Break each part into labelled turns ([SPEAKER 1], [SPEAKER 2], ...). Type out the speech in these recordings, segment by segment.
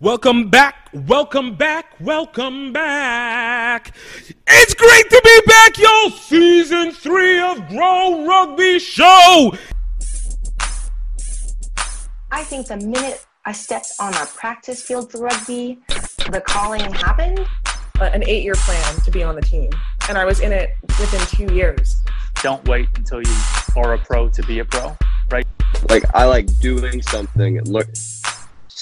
[SPEAKER 1] Welcome back, welcome back, welcome back. It's great to be back, y'all. Season three of Grow Rugby Show.
[SPEAKER 2] I think the minute I stepped on a practice field for rugby, the calling happened.
[SPEAKER 3] an eight year plan to be on the team. And I was in it within two years.
[SPEAKER 4] Don't wait until you are a pro to be a pro, right?
[SPEAKER 5] Like I like doing something, look,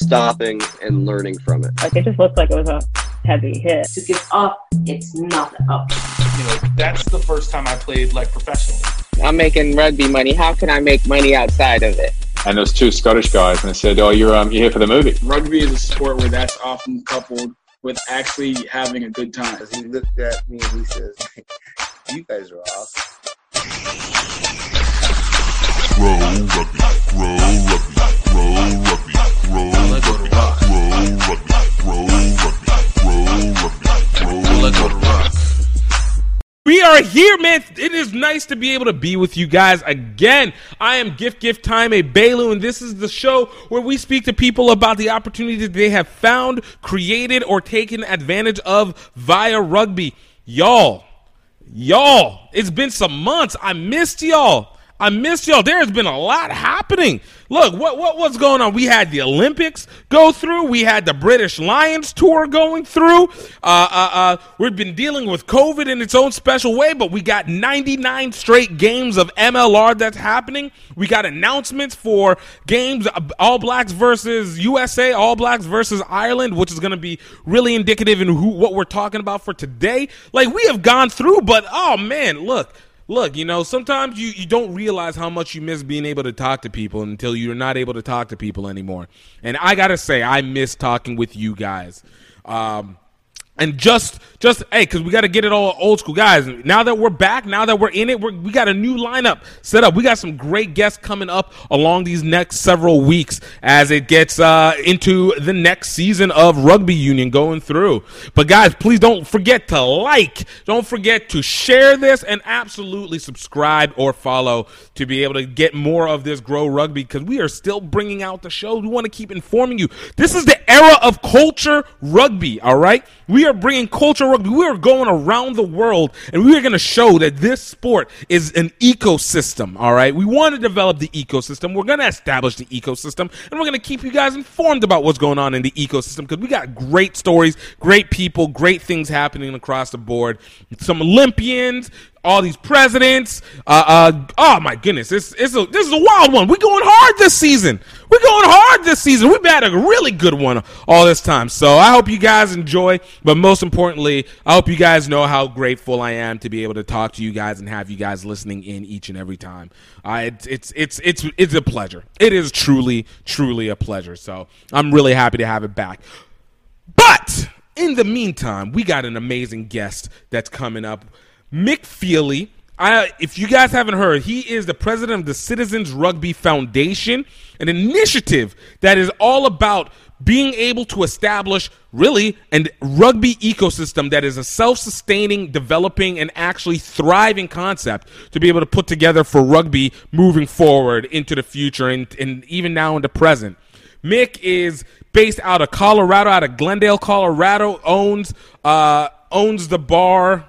[SPEAKER 5] stopping and learning from it.
[SPEAKER 6] Like it just looked like it was a heavy hit.
[SPEAKER 7] to give up, it's not up.
[SPEAKER 8] you know, that's the first time I played like professionally.
[SPEAKER 9] I'm making rugby money. How can I make money outside of it?
[SPEAKER 10] and there was two Scottish guys, and they said, "Oh, you're um, you're here for the movie."
[SPEAKER 11] Rugby is a sport where that's often coupled with actually having a good time.
[SPEAKER 12] He looked at me and he says, "You guys are awesome."
[SPEAKER 1] We are here, man. It is nice to be able to be with you guys again. I am Gift Gift Time, a Bailu, and this is the show where we speak to people about the opportunities they have found, created, or taken advantage of via rugby. Y'all, y'all, it's been some months. I missed y'all. I missed y'all. There has been a lot happening. Look, what what what's going on? We had the Olympics go through. We had the British Lions tour going through. Uh, uh, uh, we've been dealing with COVID in its own special way, but we got 99 straight games of MLR that's happening. We got announcements for games uh, All Blacks versus USA, All Blacks versus Ireland, which is going to be really indicative in who what we're talking about for today. Like we have gone through, but oh man, look look, you know, sometimes you, you don't realize how much you miss being able to talk to people until you're not able to talk to people anymore. And I gotta say, I miss talking with you guys. Um, and just, just hey, because we got to get it all old school, guys. Now that we're back, now that we're in it, we're, we got a new lineup set up. We got some great guests coming up along these next several weeks as it gets uh, into the next season of rugby union going through. But guys, please don't forget to like, don't forget to share this, and absolutely subscribe or follow to be able to get more of this grow rugby because we are still bringing out the show. We want to keep informing you. This is the era of culture rugby. All right, we are bringing culture rugby. We are going around the world, and we are going to show that this sport is an ecosystem. All right, we want to develop the ecosystem. We're going to establish the ecosystem, and we're going to keep you guys informed about what's going on in the ecosystem because we got great stories, great people, great things happening across the board. Some Olympians, all these presidents. Uh, uh, oh my goodness, it's, it's a, this is a wild one. We're going hard this season. We're going hard this season. We've had a really good one all this time. So I hope you guys enjoy, but most importantly, I hope you guys know how grateful I am to be able to talk to you guys and have you guys listening in each and every time. Uh, it's, it's, it's, it's, it's a pleasure. It is truly, truly a pleasure. So I'm really happy to have it back. But in the meantime, we got an amazing guest that's coming up. Mick Feely. I, if you guys haven't heard, he is the president of the Citizens Rugby Foundation, an initiative that is all about being able to establish really a rugby ecosystem that is a self-sustaining, developing, and actually thriving concept to be able to put together for rugby moving forward into the future and, and even now in the present. Mick is based out of Colorado, out of Glendale, Colorado. owns uh, owns the bar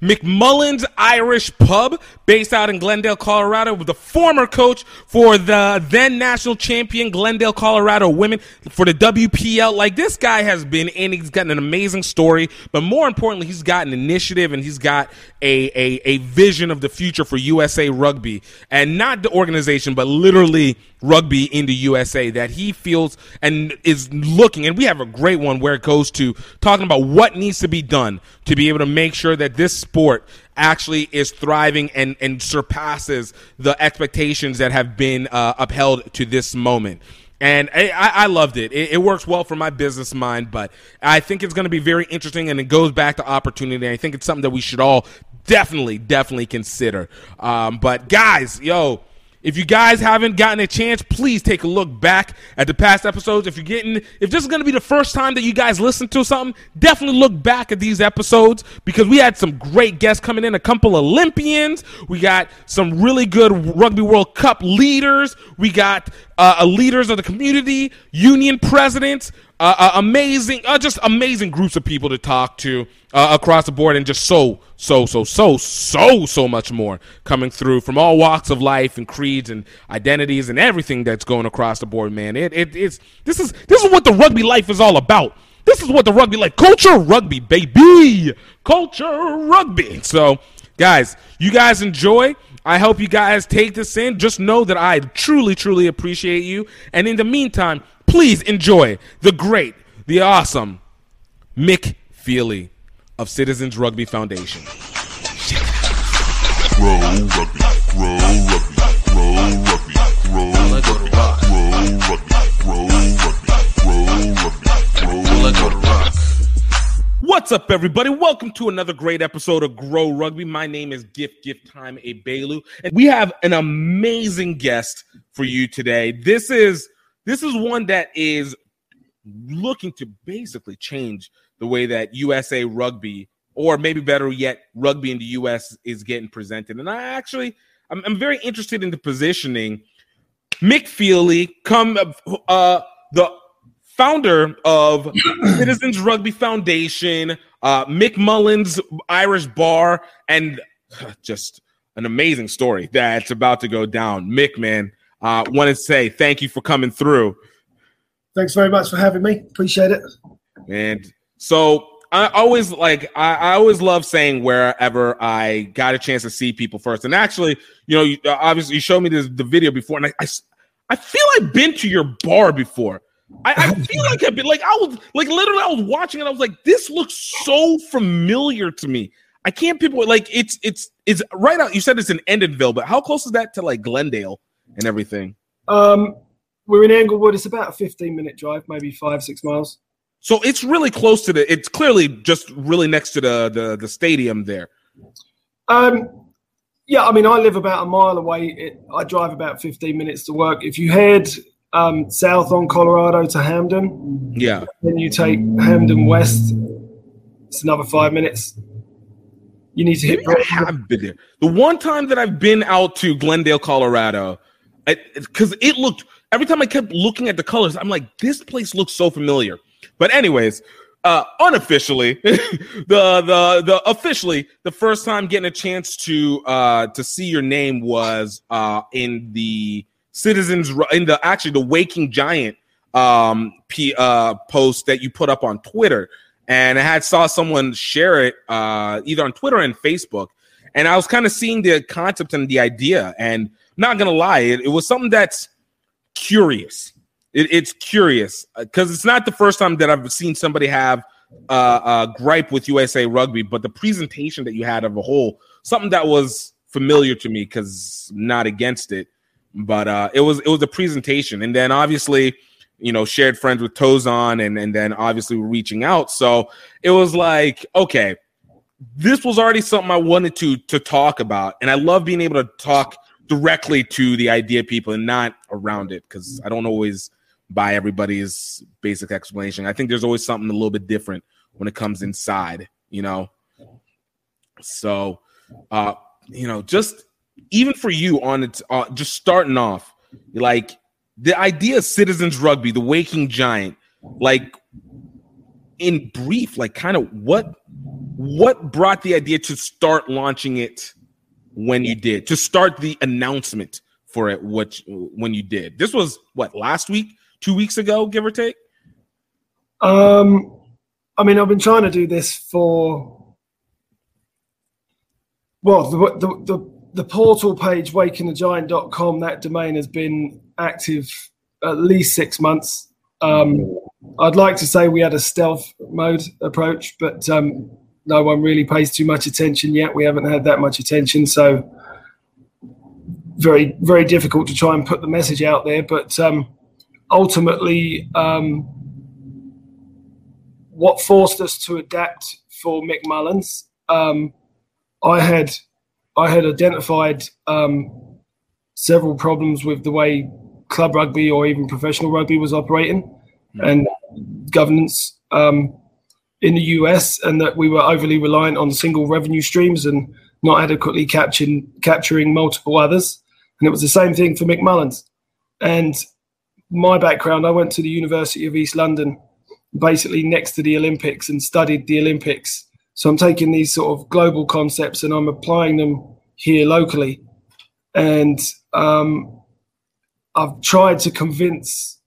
[SPEAKER 1] McMullen's Irish Pub, based out in Glendale, Colorado, was the former coach for the then national champion Glendale, Colorado women for the WPL. Like this guy has been, and he's got an amazing story, but more importantly, he's got an initiative and he's got a, a, a vision of the future for USA Rugby, and not the organization, but literally rugby in the USA that he feels and is looking. And we have a great one where it goes to talking about what needs to be done to be able to make sure that this sport actually is thriving and, and surpasses the expectations that have been uh, upheld to this moment. And I, I loved it. it. it. works well for my business mind, but I think it's going to be very interesting and it goes back to opportunity. I think it's something that we should all definitely, definitely consider. Um, but guys, yo, If you guys haven't gotten a chance, please take a look back at the past episodes. If you're getting, if this is going to be the first time that you guys listen to something, definitely look back at these episodes because we had some great guests coming in, a couple Olympians. We got some really good Rugby World Cup leaders. We got uh, leaders of the community, union presidents, uh, uh, amazing, uh, just amazing groups of people to talk to uh, across the board, and just so, so, so, so, so, so much more coming through from all walks of life and creeds and identities and everything that's going across the board. Man, it, it it's this is this is what the rugby life is all about. This is what the rugby life, culture rugby, baby, culture rugby. So, guys, you guys enjoy. I hope you guys take this in. Just know that I truly, truly appreciate you. And in the meantime, please enjoy the great, the awesome Mick Feely of Citizens Rugby Foundation.
[SPEAKER 13] Grow rugby, grow rugby, grow rugby, grow rugby, grow rugby, grow rugby, grow rugby, grow rugby.
[SPEAKER 1] What's up, everybody? Welcome to another great episode of Grow Rugby. My name is Gift Gift Time A Bailu, and we have an amazing guest for you today. This is this is one that is looking to basically change the way that USA Rugby, or maybe better yet, rugby in the US is getting presented. And I actually, I'm, I'm very interested in the positioning. Mick Feely, come uh, the founder of Citizens Rugby Foundation, uh, Mick Mullins Irish Bar, and uh, just an amazing story that's about to go down. Mick, man, uh, want to say thank you for coming through.
[SPEAKER 14] Thanks very much for having me. Appreciate it.
[SPEAKER 1] And so I always like I, I always love saying wherever I got a chance to see people first. And actually, you know, you, obviously you showed me this the video before, and I, I, I feel I've been to your bar before. I, I feel like I've been like I was like literally I was watching it. I was like, this looks so familiar to me. I can't people like it's it's it's right out. You said it's in Endenville, but how close is that to like Glendale and everything?
[SPEAKER 14] Um, we're in Englewood. It's about a 15 minute drive, maybe five, six miles.
[SPEAKER 1] So it's really close to the. It's clearly just really next to the the, the stadium there.
[SPEAKER 14] Um, yeah, I mean, I live about a mile away. It, I drive about 15 minutes to work. If you head um, south on Colorado to Hampden,
[SPEAKER 1] Yeah.
[SPEAKER 14] then you take Hampden West. It's another five minutes. You need to hit.
[SPEAKER 1] I have been there. The one time that I've been out to Glendale, Colorado, because it looked every time I kept looking at the colors, I'm like, this place looks so familiar. But anyways, uh, unofficially, the the the officially the first time getting a chance to uh to see your name was uh in the citizens in the actually the Waking Giant um p uh post that you put up on Twitter and I had saw someone share it uh, either on Twitter and Facebook, and I was kind of seeing the concept and the idea. And not gonna lie, it, it was something that's curious. It, it's curious because it's not the first time that I've seen somebody have uh, a gripe with USA Rugby, but the presentation that you had of a whole something that was familiar to me because not against it, but uh, it was it was the presentation, and then obviously you know, shared friends with Tozon and and then obviously reaching out. So it was like, okay, this was already something I wanted to to talk about. And I love being able to talk directly to the idea people and not around it because I don't always buy everybody's basic explanation. I think there's always something a little bit different when it comes inside, you know. So uh, you know, just even for you on it, uh, just starting off, like the idea of citizens rugby, the waking giant, like in brief, like kind of what what brought the idea to start launching it when you did, to start the announcement for it, what when you did. This was what last week, two weeks ago, give or take.
[SPEAKER 14] Um, I mean, I've been trying to do this for well, the the the, the portal page wakingthegiant.com. That domain has been active at least six months. Um, I'd like to say we had a stealth mode approach, but um, no one really pays too much attention yet. We haven't had that much attention, so very very difficult to try and put the message out there. But um, ultimately, um, what forced us to adapt for Mick Mullins, um, I had I had identified um, several problems with the way club rugby or even professional rugby was operating and governance um, in the US, and that we were overly reliant on single revenue streams and not adequately capturing capturing multiple others. And it was the same thing for Mick Mullins. And my background, I went to the University of East London, basically next to the Olympics, and studied the Olympics. So I'm taking these sort of global concepts and I'm applying them here locally. And um, I've tried to convince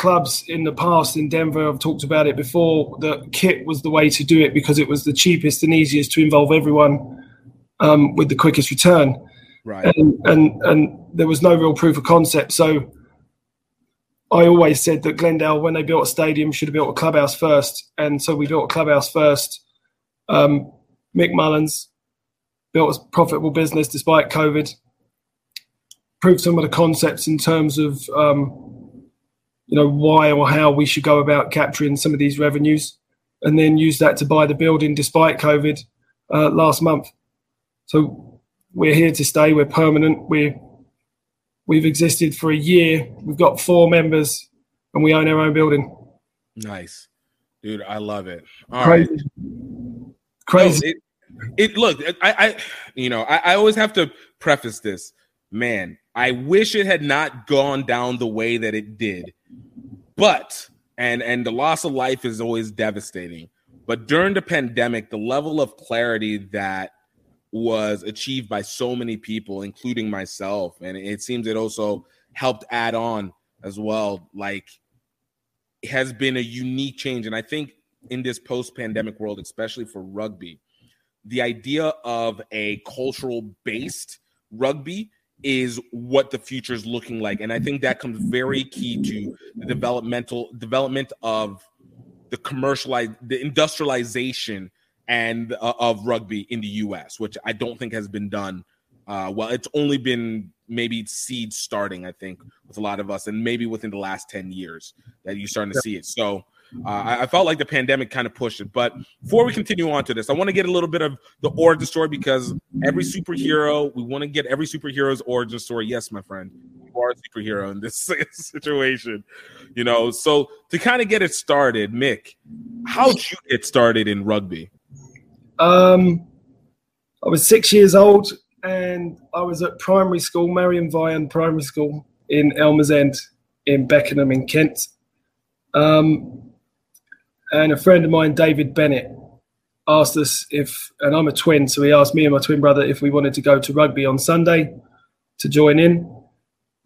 [SPEAKER 14] clubs in the past in Denver, I've talked about it before, that kit was the way to do it because it was the cheapest and easiest to involve everyone um, with the quickest return.
[SPEAKER 1] Right.
[SPEAKER 14] And, and and there was no real proof of concept. So I always said that Glendale, when they built a stadium, should have built a clubhouse first. And so we built a clubhouse first. Um, Mick Mullins built a profitable business despite COVID. Proved some of the concepts in terms of um, you know why or how we should go about capturing some of these revenues, and then use that to buy the building despite COVID uh, last month. So we're here to stay. We're permanent. We're we've existed for a year. We've got four members, and we own our own building.
[SPEAKER 1] Nice, dude. I love it. All right.
[SPEAKER 14] Crazy. Crazy.
[SPEAKER 1] No, it, it look. I, I, you know, I, I always have to preface this. Man, I wish it had not gone down the way that it did, but and and the loss of life is always devastating. But during the pandemic, the level of clarity that was achieved by so many people, including myself. And it seems it also helped add on as well. Like, has been a unique change. And I think in this post pandemic world, especially for rugby, the idea of a cultural based rugby is what the future is looking like. And I think that comes very key to the developmental development of the commercialized, the industrialization and uh, of rugby in the U.S., which I don't think has been done. Uh, well, it's only been maybe seed starting, I think, with a lot of us, and maybe within the last ten years that you're starting to see it. So. Uh, I, I felt like the pandemic kind of pushed it. But before we continue on to this, I want to get a little bit of the origin story because every superhero, we want to get every superhero's origin story. Yes, my friend, you are a superhero in this situation. You know, so to kind of get it started, Mick, how'd you get started in rugby?
[SPEAKER 14] Um, I was six years old and I was at primary school, Marian Vian Primary School in Elmers End in Beckenham in Kent. Um, and a friend of mine, David Bennett, asked us if, and I'm a twin, so he asked me and my twin brother if we wanted to go to rugby on Sunday to join in.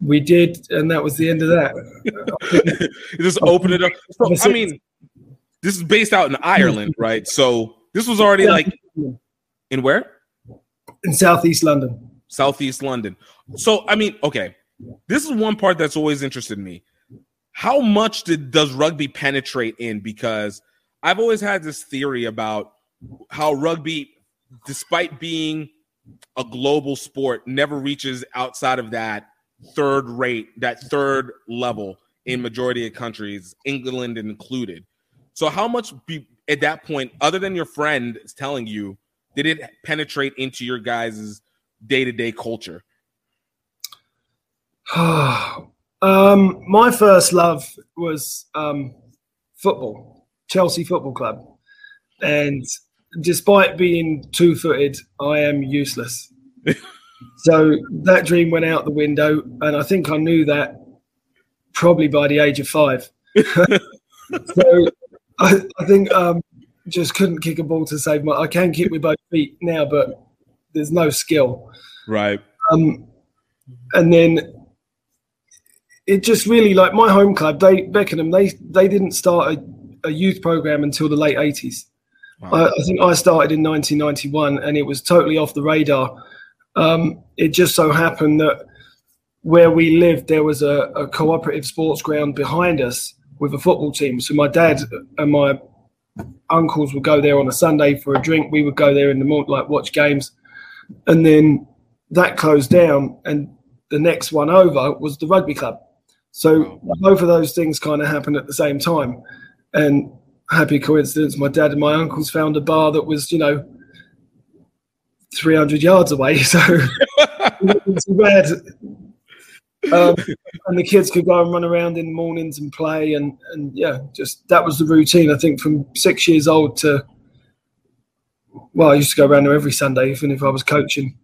[SPEAKER 14] We did, and that was the end of that.
[SPEAKER 1] Just open it up. So, I mean, this is based out in Ireland, right? So this was already like in where?
[SPEAKER 14] In Southeast London.
[SPEAKER 1] Southeast London. So I mean, okay. This is one part that's always interested me. How much did does rugby penetrate in? Because I've always had this theory about how rugby, despite being a global sport, never reaches outside of that third rate, that third level in majority of countries, England included. So how much be, at that point, other than your friend is telling you, did it penetrate into your guys' day-to-day culture?
[SPEAKER 14] um, my first love was um, football, Chelsea Football Club, and despite being two-footed, I am useless. so that dream went out the window, and I think I knew that probably by the age of five. so I, I think um, just couldn't kick a ball to save my. I can kick with both feet now, but there's no skill.
[SPEAKER 1] Right.
[SPEAKER 14] Um, and then it just really like my home club, they Beckenham, they they didn't start a, a youth program until the late eighties. Wow. I, I, think I started in 1991, and it was totally off the radar. Um, it just so happened that where we lived, there was a, a cooperative sports ground behind us with a football team. So my dad and my uncles would go there on a Sunday for a drink. We would go there in the morning, like watch games, and then that closed down. And the next one over was the rugby club. So both of those things kind of happened at the same time. And happy coincidence, my dad and my uncles found a bar that was, you know, 300 yards away. So it wasn't too bad. um, and the kids could go and run around in the mornings and play and and yeah just that was the routine i think from six years old to well i used to go around there every sunday even if i was coaching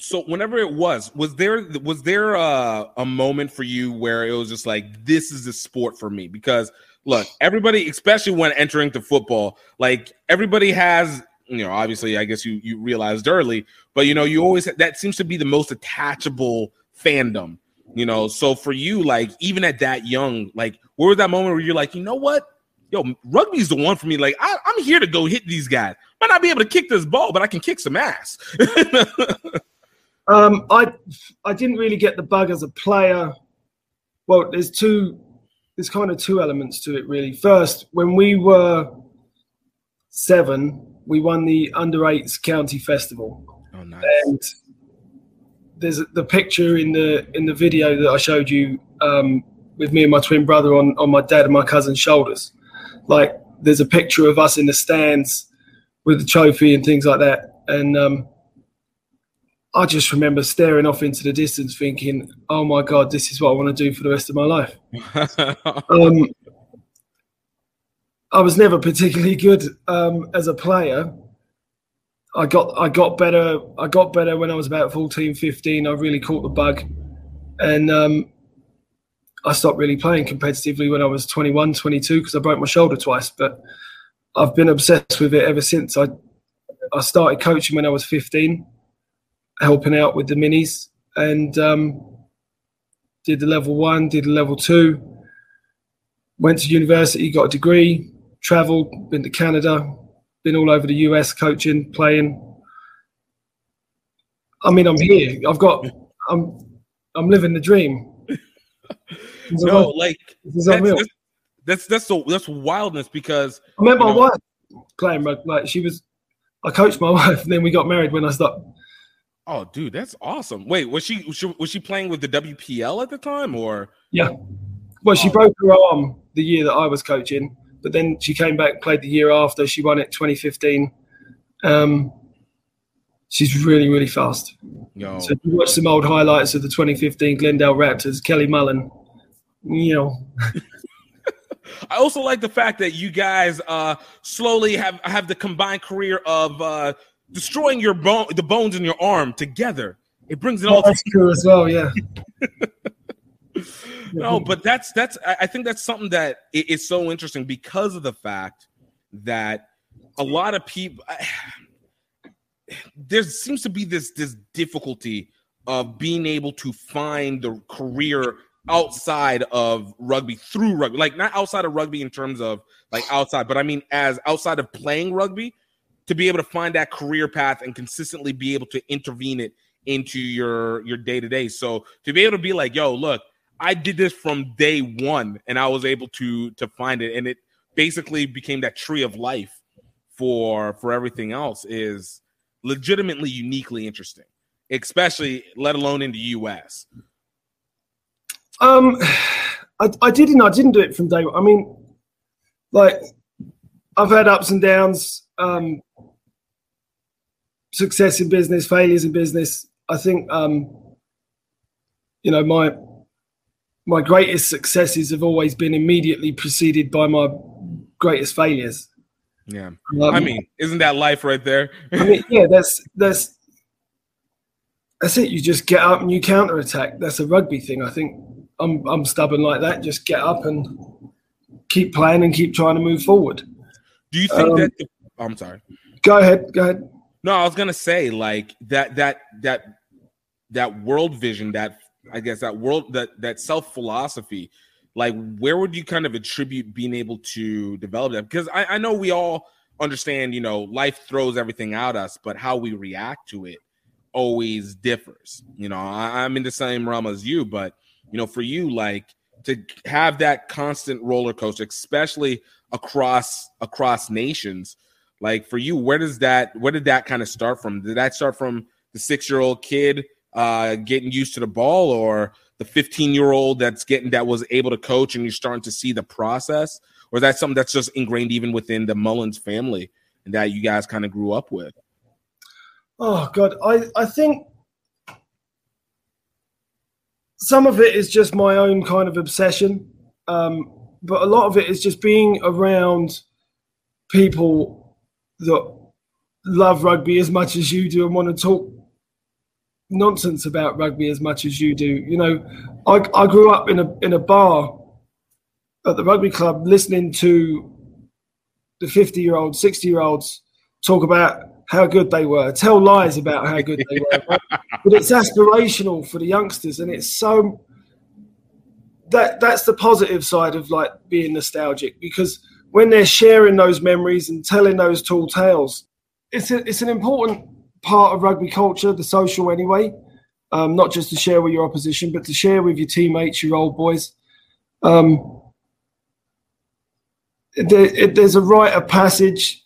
[SPEAKER 1] so whenever it was was there was there a, a moment for you where it was just like this is a sport for me? Because look everybody especially when entering to football like everybody has you know obviously i guess you you realized early but you know you always that seems to be the most attachable fandom you know? So for you like even at that young like where was that moment where you're like you know what? Yo rugby's the one for me. Like I, i'm here to go hit these guys. Might not be able to kick this ball but i can kick some ass
[SPEAKER 14] Um, I I didn't really get the bug as a player. Well, there's two. There's kind of two elements to it, really. First, when we were seven, we won the under eights county festival.
[SPEAKER 1] Oh, nice.
[SPEAKER 14] And there's the picture in the in the video that I showed you um, with me and my twin brother on on my dad and my cousin's shoulders. Like there's a picture of us in the stands with the trophy and things like that. And um, I just remember staring off into the distance, thinking, "Oh my god, this is what I want to do for the rest of my life." um, I was never particularly good um, as a player. I got I got better. I got better when I was about 14, 15. I really caught the bug, and um, I stopped really playing competitively when I was 21, 22 because I broke my shoulder twice. But I've been obsessed with it ever since. I I started coaching when I was 15 helping out with the minis and um, did the level one, did the level two, went to university, got a degree, traveled, been to Canada, been all over the US coaching, playing. I mean, I'm here. I've got, I'm, I'm living the dream.
[SPEAKER 1] no, like
[SPEAKER 14] This is
[SPEAKER 1] that's,
[SPEAKER 14] unreal.
[SPEAKER 1] that's that's that's so that's wildness because
[SPEAKER 14] I met my
[SPEAKER 1] know,
[SPEAKER 14] wife playing rugby. Like she was, I coached my wife, and then we got married when I stopped.
[SPEAKER 1] Oh, dude, that's awesome. Wait, was she was she, was she playing with the WPL at the time or?
[SPEAKER 14] Yeah. Well, she broke her arm the year that I was coaching, but then she came back, played the year after. She won it 2015. Um, she's really, really fast.
[SPEAKER 1] Yo.
[SPEAKER 14] So if you watch some old highlights of the 2015 Glendale Raptors, Kelly Mullen, you know,
[SPEAKER 1] I also like the fact that you guys uh slowly have have the combined career of uh destroying your bone the bones in your arm together. It brings it all
[SPEAKER 14] that's true as well. Yeah.
[SPEAKER 1] no, but that's that's I I think that's something that is so interesting because of the fact that a lot of people there seems to be this this difficulty of being able to find the career outside of rugby through rugby like not outside of rugby in terms of like outside but i mean as outside of playing rugby to be able to find that career path and consistently be able to intervene it into your your day to day. So to be able to be like, yo, look, I did this from day one, and I was able to to find it, and it basically became that tree of life for for everything else is legitimately uniquely interesting, especially let alone in the U.S.
[SPEAKER 14] Um, I, I didn't. I didn't do it from day one. I mean, like I've had ups and downs, um, success in business, failures in business. I think, um, you know, my my greatest successes have always been immediately preceded by my greatest failures.
[SPEAKER 1] Yeah,
[SPEAKER 14] Um,
[SPEAKER 1] I mean, isn't that life right there?
[SPEAKER 14] I mean, yeah, that's that's that's it. You just get up and you counter attack. That's a rugby thing. I think I'm I'm stubborn like that. Just get up and keep playing and keep trying to move forward.
[SPEAKER 1] Do you think
[SPEAKER 14] Um,
[SPEAKER 1] that? The, I'm sorry.
[SPEAKER 14] Go ahead. Go ahead.
[SPEAKER 1] No, I was gonna say like that that that that world vision, that I guess that world that that self philosophy, like where would you kind of attribute being able to develop that? Because I, I know we all understand, you know, life throws everything at us, but how we react to it always differs. You know, I, I'm in the same realm as you, but you know, for you, like to have that constant roller coaster, especially across across nations like for you where does that where did that kind of start from? Did that start from the six year old kid uh getting used to the ball or the 15 year old that's getting that was able to coach and you're starting to see the process? Or is that something that's just ingrained even within the mullins family and that you guys kind of grew up with?
[SPEAKER 14] Oh God, I I think some of it is just my own kind of obsession, um, but a lot of it is just being around people that love rugby as much as you do and want to talk nonsense about rugby as much as you do. You know, I, I grew up in a in a bar at the rugby club listening to the 50 year olds, 60 year olds talk about how good they were, tell lies about how good they were. But, but it's aspirational for the youngsters, and it's so that that's the positive side of like being nostalgic because when they're sharing those memories and telling those tall tales, it's a, it's an important part of rugby culture, the social anyway. Um, not just to share with your opposition, but to share with your teammates, your old boys. Um, there, it, there's a rite of passage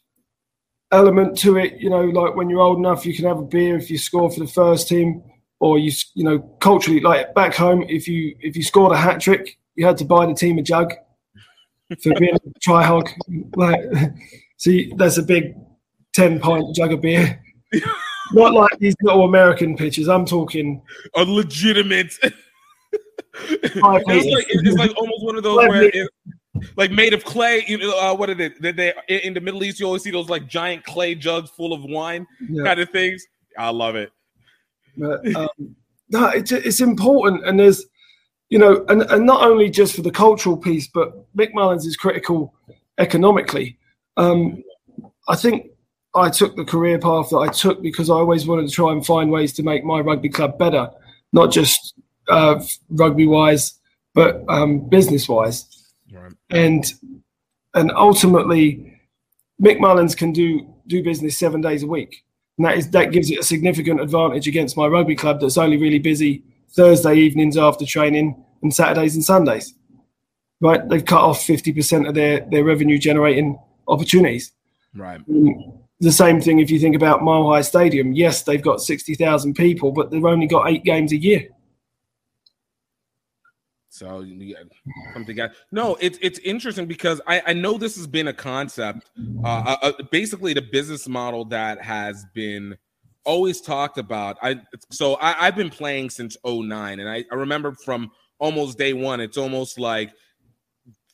[SPEAKER 14] element to it. You know, like when you're old enough, you can have a beer if you score for the first team, or you you know culturally, like back home, if you if you scored a hat trick, you had to buy the team a jug for being a try hog. Like, see, there's a big ten pint jug of beer. Not like these little American pitches. I'm talking
[SPEAKER 1] a legitimate. it's like it's like almost one of those where it, like made of clay. You know, uh, what are they? They, they? In the Middle East, you always see those like giant clay jugs full of wine,
[SPEAKER 14] Yeah.
[SPEAKER 1] kind of things. I love it.
[SPEAKER 14] But, um, no, it's it's important, and there's, you know, and, and not only just for the cultural piece, but Mick Mullins is critical economically. Um, I think I took the career path that I took because I always wanted to try and find ways to make my rugby club better, not just uh, rugby wise, but um, business wise. And and ultimately, Mick Mullins can do do business seven days a week, and that is that gives it a significant advantage against my rugby club that's only really busy Thursday evenings after training and Saturdays and Sundays. Right, they've cut off fifty percent of their their revenue generating opportunities.
[SPEAKER 1] Right.
[SPEAKER 14] Mm, The same thing if you think about Mile High Stadium. Yes, they've got sixty thousand people, but they've only got eight games a year.
[SPEAKER 1] So something got no. It's it's interesting because I I know this has been a concept, uh, uh, basically the business model that has been always talked about. I so I, I've been playing since 09 and I, I remember from almost day one. It's almost like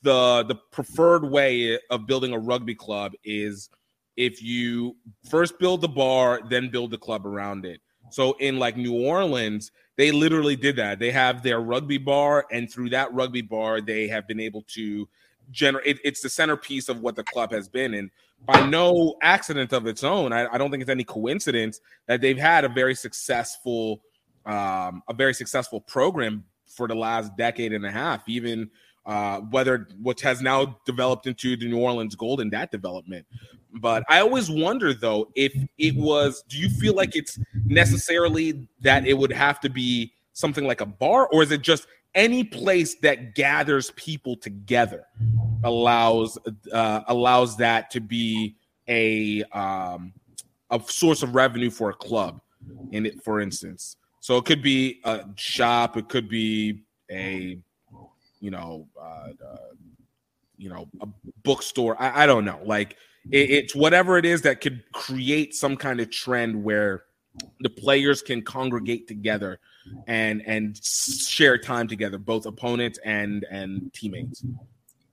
[SPEAKER 1] the the preferred way of building a rugby club is if you first build the bar, then build the club around it. So in like New Orleans, they literally did that. They have their rugby bar, and through that rugby bar, they have been able to generate. It, it's the centerpiece of what the club has been, and by no accident of its own, I, I don't think it's any coincidence that they've had a very successful, um, a very successful program for the last decade and a half. Even uh, whether which has now developed into the New Orleans Gold in that development. But I always wonder though if it was. Do you feel like it's necessarily that it would have to be something like a bar, or is it just any place that gathers people together allows uh, allows that to be a um, a source of revenue for a club? In it, for instance, so it could be a shop, it could be a you know, uh, uh, you know, a bookstore. I, I don't know. Like it, it's whatever it is that could create some kind of trend where the players can congregate together and and share time together, both opponents and and teammates.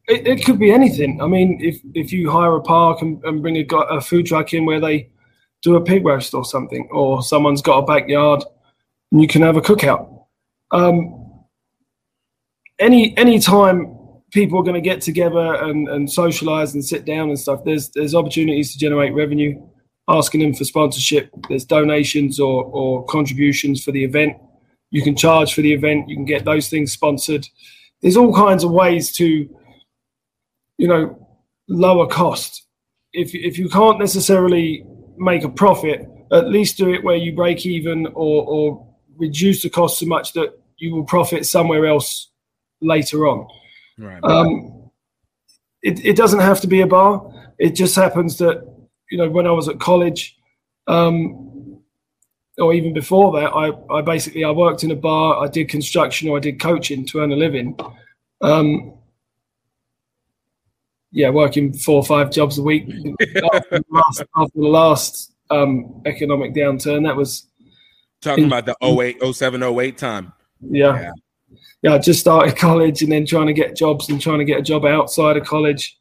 [SPEAKER 14] It, it could be anything. I mean, if if you hire a park and, and bring a, a food truck in where they do a pig roast or something, or someone's got a backyard and you can have a cookout. Um, any any time people are going to get together and, and socialize and sit down and stuff, there's there's opportunities to generate revenue. Asking them for sponsorship, there's donations or or contributions for the event. You can charge for the event. You can get those things sponsored. There's all kinds of ways to, you know, lower cost. If if you can't necessarily make a profit, at least do it where you break even or or reduce the cost so much that you will profit somewhere else later on.
[SPEAKER 1] Right.
[SPEAKER 14] Um, it, it doesn't have to be a bar. It just happens that, you know, when I was at college, um, or even before that, I, I basically I worked in a bar. I did construction or I did coaching to earn a living. Um, yeah, working four or five jobs a week after the last, after the last um, economic downturn. That was
[SPEAKER 1] Talking about the 08, 07, 08 time.
[SPEAKER 14] yeah. yeah, I just started college and then trying to get jobs and trying to get a job outside of college.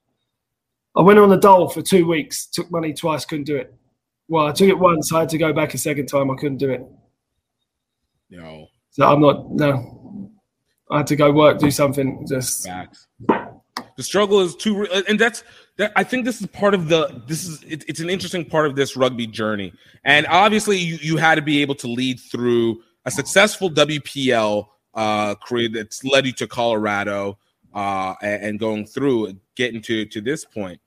[SPEAKER 14] I went on the dole for two weeks, took money twice, couldn't do it. Well, I took it once, I had to go back a second time, I couldn't do it.
[SPEAKER 1] No.
[SPEAKER 14] So I'm not, no. I had to go work, do something. Just
[SPEAKER 1] Facts. The struggle is too, re- and that's that. I think this is part of the. This is it, it's an interesting part of this rugby journey, and obviously you you had to be able to lead through a successful WPL uh, career that's led you to Colorado uh, and, and going through getting to to this point.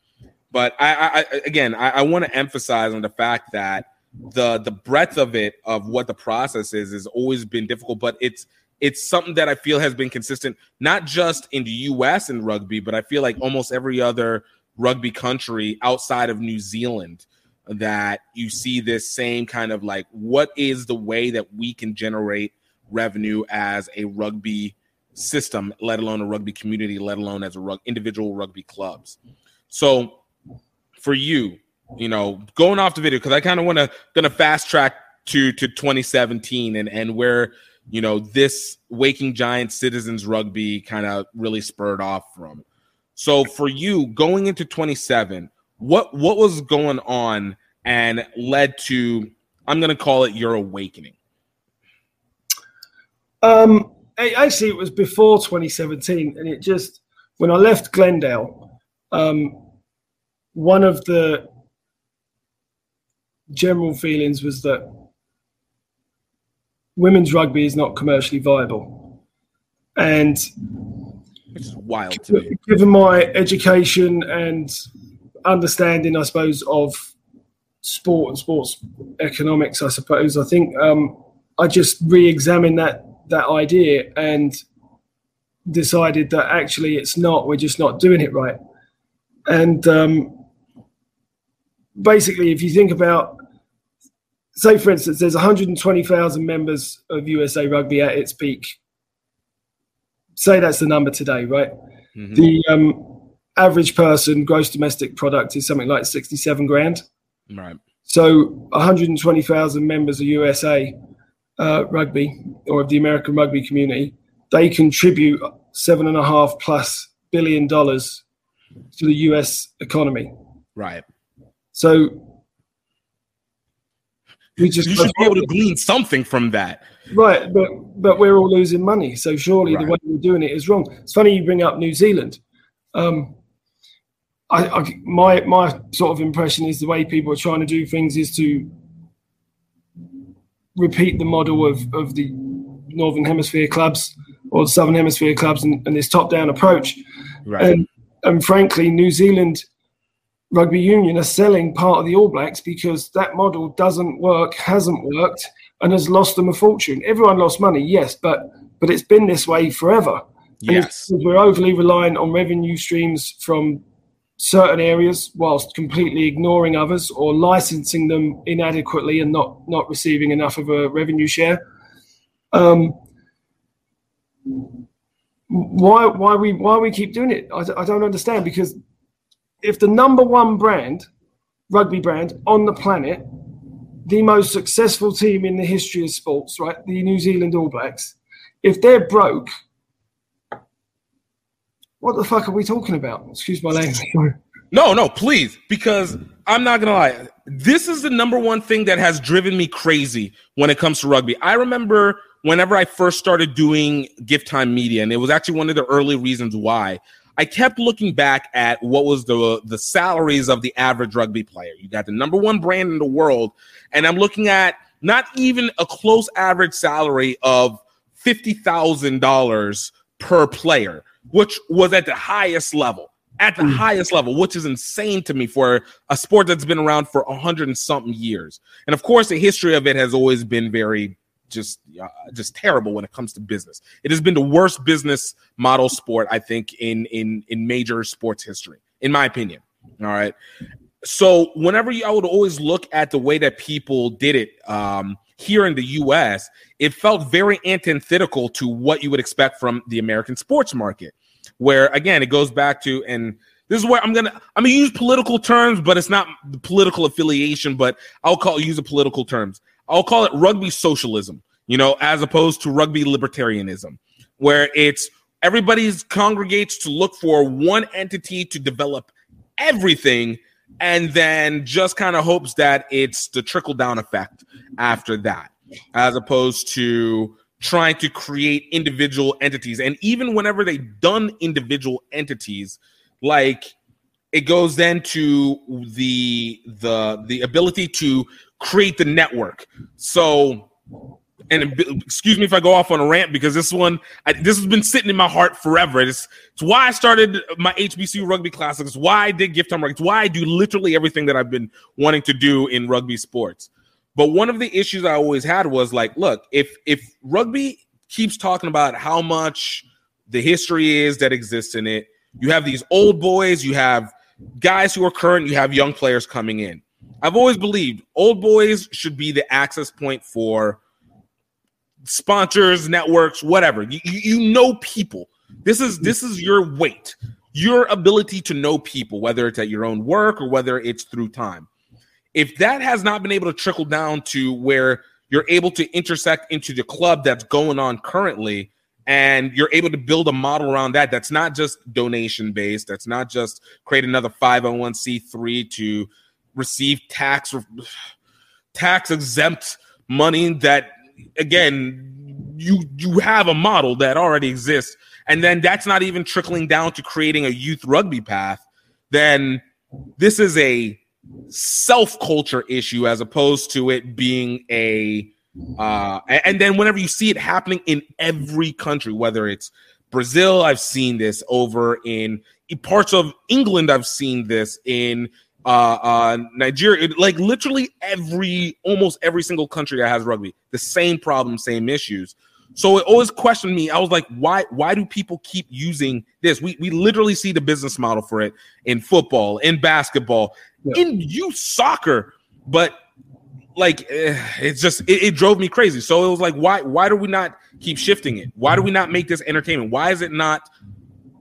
[SPEAKER 1] But I, I, again, I, I want to emphasize on the fact that the the breadth of it of what the process is has always been difficult, but it's it's something that I feel has been consistent, not just in the US in rugby, but I feel like almost every other rugby country outside of New Zealand that you see this same kind of like what is the way that we can generate revenue as a rugby system, let alone a rugby community, let alone as a rug, individual rugby clubs. So for you, you know, going off the video because I kind of want to gonna fast track to to 2017 and and where you know this Waking Giant Citizens Rugby kind of really spurred off from. So for you going into 27, what what was going on and led to I'm gonna call it your awakening.
[SPEAKER 14] Um, actually, it was before 2017, and it just when I left Glendale, um, one of the general feelings was that women's rugby is not commercially viable, and
[SPEAKER 1] Which is wild to me.
[SPEAKER 14] given my education and understanding, I suppose, of sport and sports economics, I suppose, I think um, I just re-examined that that idea and decided that actually it's not. We're just not doing it right. And um, basically, if you think about, say, for instance, there's 120,000 members of USA Rugby at its peak. Say that's the number today, right?
[SPEAKER 1] Mhm.
[SPEAKER 14] The um, average person gross domestic product is something like 67 grand.
[SPEAKER 1] Right.
[SPEAKER 14] So 120,000 members of USA uh, rugby or of the American rugby community, they contribute seven and a half plus billion dollars to the US economy.
[SPEAKER 1] Right.
[SPEAKER 14] So we just
[SPEAKER 1] You should be able to glean something from that.
[SPEAKER 14] right, but but we're all losing money. So surely the way we're doing it is wrong. It's funny you bring up New Zealand. Um, I, I my my sort of impression is the way people are trying to do things is to repeat the model of of the northern hemisphere clubs or the southern hemisphere clubs and, and this top down approach.
[SPEAKER 1] Right.
[SPEAKER 14] And and frankly, New Zealand rugby union are selling part of the All Blacks because that model doesn't work, hasn't worked, and has lost them a fortune. Everyone lost money, yes, but but it's been this way forever. And
[SPEAKER 1] Yes.
[SPEAKER 14] we're overly reliant on revenue streams from certain areas whilst completely ignoring others or licensing them inadequately and not not receiving enough of a revenue share. Um, why why we why we keep doing it? I don't understand because if the number one brand, rugby brand on the planet, the most successful team in the history of sports, right, the New Zealand All Blacks, if they're broke, what the fuck are we talking about? Excuse my language.
[SPEAKER 1] No, no, please, because I'm not gonna lie. This is the number one thing that has driven me crazy when it comes to rugby. I remember whenever I first started doing gift time media, and it was actually one of the early reasons why. I kept looking back at what was the the salaries of the average rugby player. You got the number one brand in the world, and I'm looking at not even a close average salary of fifty thousand dollars per player, which was at the highest level. At the hmm. highest level, which is insane to me for a sport that's been around for a hundred and something years. And of course, the history of it has always been very just uh, just terrible when it comes to business. It has been the worst business model sport I think in in in major sports history, in my opinion. All right. So whenever you, I would always look at the way that people did it um, here in the U.S., it felt very antithetical to what you would expect from the American sports market. Where again, it goes back to and this is where I'm gonna I'm gonna use political terms, but it's not the political affiliation, but I'll call use the political terms. I'll call it rugby socialism, you know, as opposed to rugby libertarianism. where it's everybody's congregates to look for one entity to develop everything and then just kind of hopes that it's the trickle down effect after that as opposed to trying to create individual entities and even whenever they've done individual entities like it goes then to the the the ability to create the network so and excuse me if I go off on a rant because this one, I, this has been sitting in my heart forever. It's, it's why I started my HBCU rugby classics. Why I did gift time rugby. It's why I do literally everything that I've been wanting to do in rugby sports. But one of the issues I always had was like, look, if if rugby keeps talking about how much the history is that exists in it, you have these old boys, you have guys who are current, you have young players coming in. I've always believed old boys should be the access point for sponsors, networks, whatever. You, you know people. This is this is your weight, your ability to know people, whether it's at your own work or whether it's through time. If that has not been able to trickle down to where you're able to intersect into the club that's going on currently, and you're able to build a model around that that's not just donation based, that's not just create another 501c3 to receive tax tax exempt money that again, you you have a model that already exists, and then that's not even trickling down to creating a youth rugby path. Then this is a self culture issue as opposed to it being a uh, and then whenever you see it happening in every country, whether it's Brazil, I've seen this over in parts of England, I've seen this in uh, uh, Nigeria, like literally every, almost every single country that has rugby, the same problem, same issues. So it always questioned me. I was like, why? Why do people keep using this? We we literally see the business model for it in football, in basketball, yeah. in youth soccer, but like eh, it's just it, it, drove me crazy. So it was like, why why do we not keep shifting it? Why do we not make this entertainment? Why is it not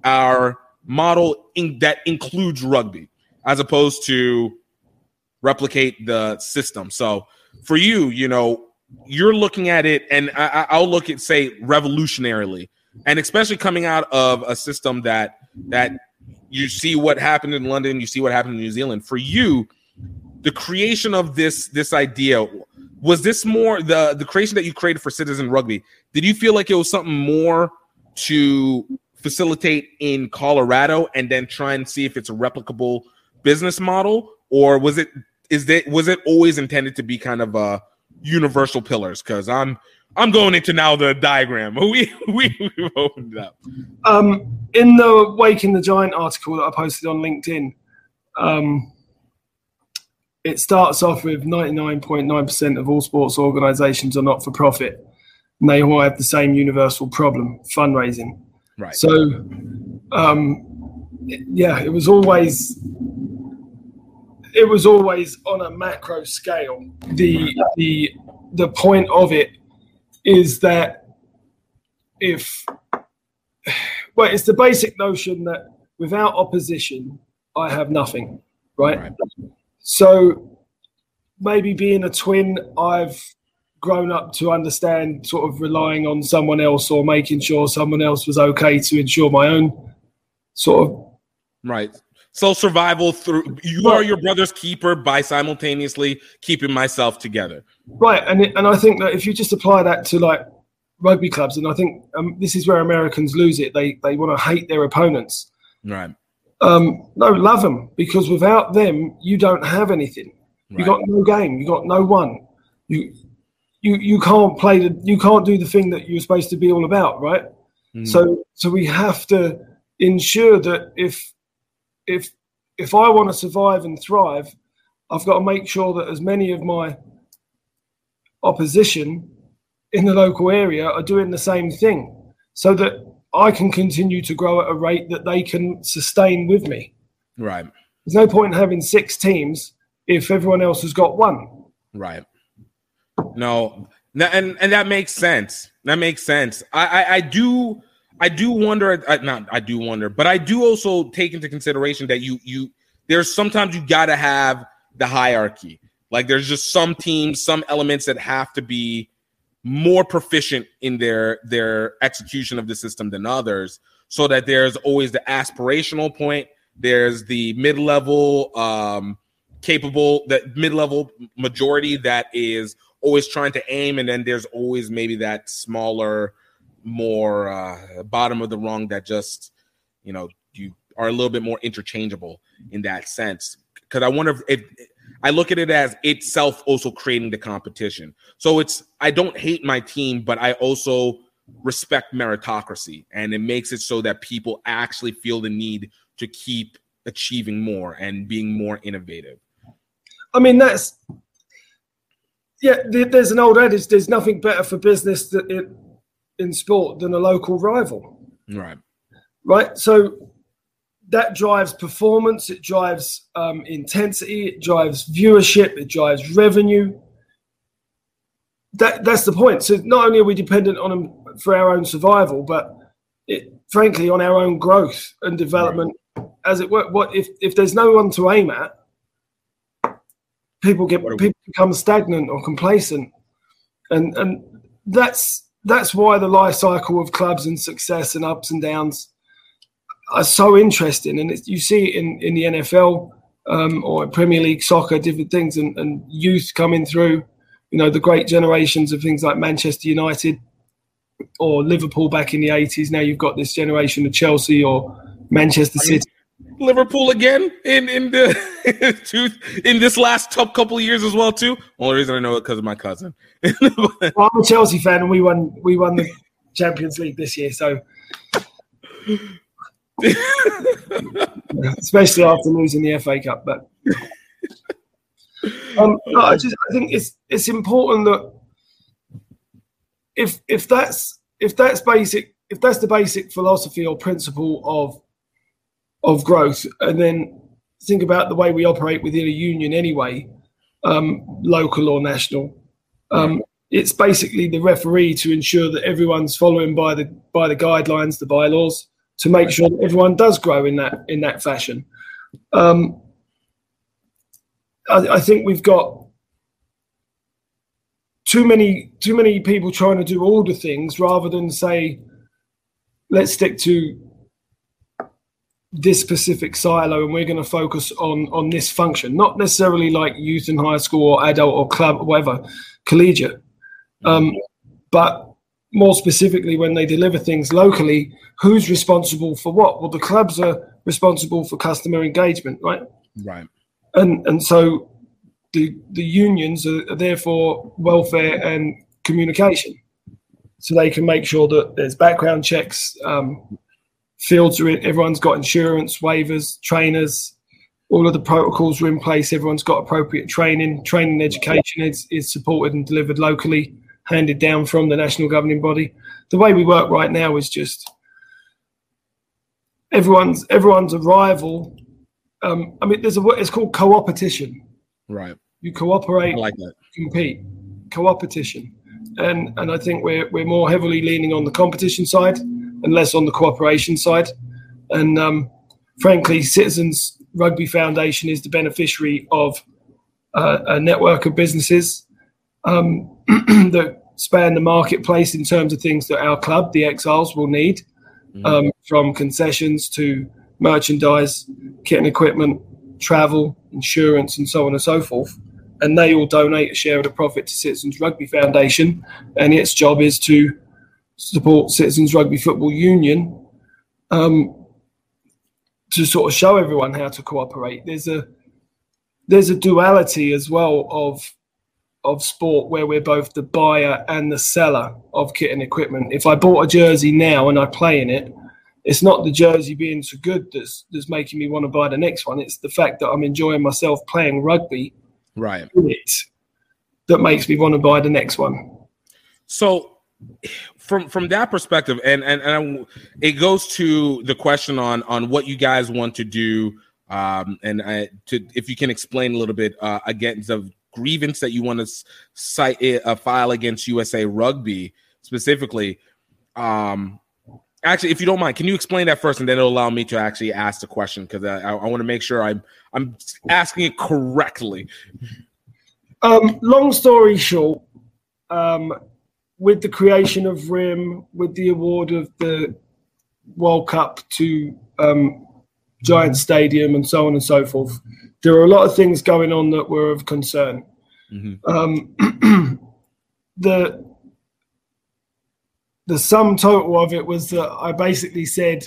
[SPEAKER 1] our model in, that includes rugby? As opposed to replicate the system. So for you, you know, you're looking at it, and I, I'll look at say revolutionarily, and especially coming out of a system that that you see what happened in London, you see what happened in New Zealand. For you, the creation of this this idea was this more the the creation that you created for Citizen Rugby. Did you feel like it was something more to facilitate in Colorado, and then try and see if it's replicable business model, or was it is that was it always intended to be kind of a universal pillars? Because I'm I'm going into now the diagram. We we we opened up.
[SPEAKER 14] Um, in the Waking the Giant article that I posted on LinkedIn, um, it starts off with 99.9% of all sports organisations are not for profit, and they all have the same universal problem: fundraising.
[SPEAKER 1] Right.
[SPEAKER 14] So, um, yeah, it was always it was always on a macro scale. The the the point of it is that if well, it's the basic notion that without opposition, I have nothing, right? right. So maybe being a twin, I've grown up to understand sort of relying on someone else or making sure someone else was okay to ensure my own sort of
[SPEAKER 1] right so survival through you are your brother's keeper by simultaneously keeping myself together.
[SPEAKER 14] Right, and it, and I think that if you just apply that to like rugby clubs, and I think um, this is where Americans lose it. They they want to hate their opponents.
[SPEAKER 1] Right.
[SPEAKER 14] Um, no, love them because without them, you don't have anything. Right. You got no game. You got no one. You you you can't play the you can't do the thing that you're supposed to be all about, right? Mm. So so we have to ensure that if if if I want to survive and thrive, I've got to make sure that as many of my opposition in the local area are doing the same thing so that I can continue to grow at a rate that they can sustain with me.
[SPEAKER 1] Right.
[SPEAKER 14] There's no point in having six teams if everyone else has got one.
[SPEAKER 1] Right. No, and and that makes sense. That makes sense. I I, I do I do wonder. I, not I do wonder, but I do also take into consideration that you you there's sometimes you got to have the hierarchy. Like there's just some teams, some elements that have to be more proficient in their their execution of the system than others so that there's always the aspirational point there's the mid-level um capable that mid-level majority that is always trying to aim and then there's always maybe that smaller more uh bottom of the rung that just you know you are a little bit more interchangeable in that sense because i wonder if, if I look at it as itself also creating the competition. So it's I don't hate my team, but I also respect meritocracy, and it makes it so that people actually feel the need to keep achieving more and being more innovative.
[SPEAKER 14] I mean, that's yeah. There's an old adage: there's nothing better for business that it, in sport than a local rival,
[SPEAKER 1] Right.
[SPEAKER 14] right? So that drives performance, it drives um, intensity, it drives viewership, it drives revenue. That that's the point. So not only are we dependent on them for our own survival, but it, frankly on our own growth and development. As it were, what if if there's no one to aim at? People get people become stagnant or complacent, and and that's that's why the life cycle of clubs and success and ups and downs are so interesting, and it's, you see it in in the NFL um, or Premier League soccer, different things, and, and youth coming through. You know, the great generations of things like Manchester United or Liverpool back in the eighties. Now you've got this generation of Chelsea or Manchester City.
[SPEAKER 1] Liverpool again in in the two, in this last top couple of years as well too. Only reason I know it because of my cousin.
[SPEAKER 14] Well, I'm a Chelsea fan, and we won we won the Champions League this year, so especially after losing the FA Cup. But um, no, I just I think it's it's important that if if that's if that's basic if that's the basic philosophy or principle of of growth, and then think about the way we operate within a union anyway, um, local or national. Um, it's basically the referee to ensure that everyone's following by the by the guidelines, the bylaws, to make sure that everyone does grow in that in that fashion. Um, I, I think we've got too many too many people trying to do all the things rather than say, let's stick to this specific silo and we're going to focus on on this function. Not necessarily like youth in high school or adult or club or whatever collegiate. Um, but more specifically when they deliver things locally who's responsible for what? Well the clubs are responsible for customer engagement right?
[SPEAKER 1] Right.
[SPEAKER 14] and and so the the unions are, are there for welfare and communication. So they can make sure that there's background checks um, fields are in, everyone's got insurance waivers trainers all of the protocols are in place everyone's got appropriate training. Training education is, is supported and delivered locally handed down from the national governing body. The way we work right now is just everyone's everyone's a rival. Um, i mean there's a it's called co-opetition.
[SPEAKER 1] Right.
[SPEAKER 14] you cooperate
[SPEAKER 1] I like that.
[SPEAKER 14] compete co-opetition. And and i think we're we're more heavily leaning on the competition side and less on the cooperation side. And um, frankly citizens rugby foundation is the beneficiary of uh, a network of businesses um, that span the marketplace in terms of things that our club the exiles will need um, from concessions to merchandise kit and equipment travel insurance and so on and so forth. And they all donate a share of the profit to Citizens Rugby Foundation, and its job is to support Citizens Rugby Football Union um, to sort of show everyone how to cooperate. There's a there's a duality as well of of sport where we're both the buyer and the seller of kit and equipment. If I bought a jersey now and I play in it, it's not the jersey being so good that's that's making me want to buy the next one. It's the fact that I'm enjoying myself playing rugby
[SPEAKER 1] Right.
[SPEAKER 14] in it that makes me want to buy the next one.
[SPEAKER 1] So from from that perspective, and and, and it goes to the question on on what you guys want to do, um, and I, to if you can explain a little bit uh, against the grievance that you want to cite a file against USA Rugby specifically. Um, actually, if you don't mind, can you explain that first, and then it'll allow me to actually ask the question because I, I, I want to make sure I'm I'm asking it correctly.
[SPEAKER 14] Um, long story short, um, with the creation of RIM, with the award of the World Cup to um, Giant Stadium, and so on and so forth, there are a lot of things going on that were of concern. Um, the the sum total of it was that I basically said,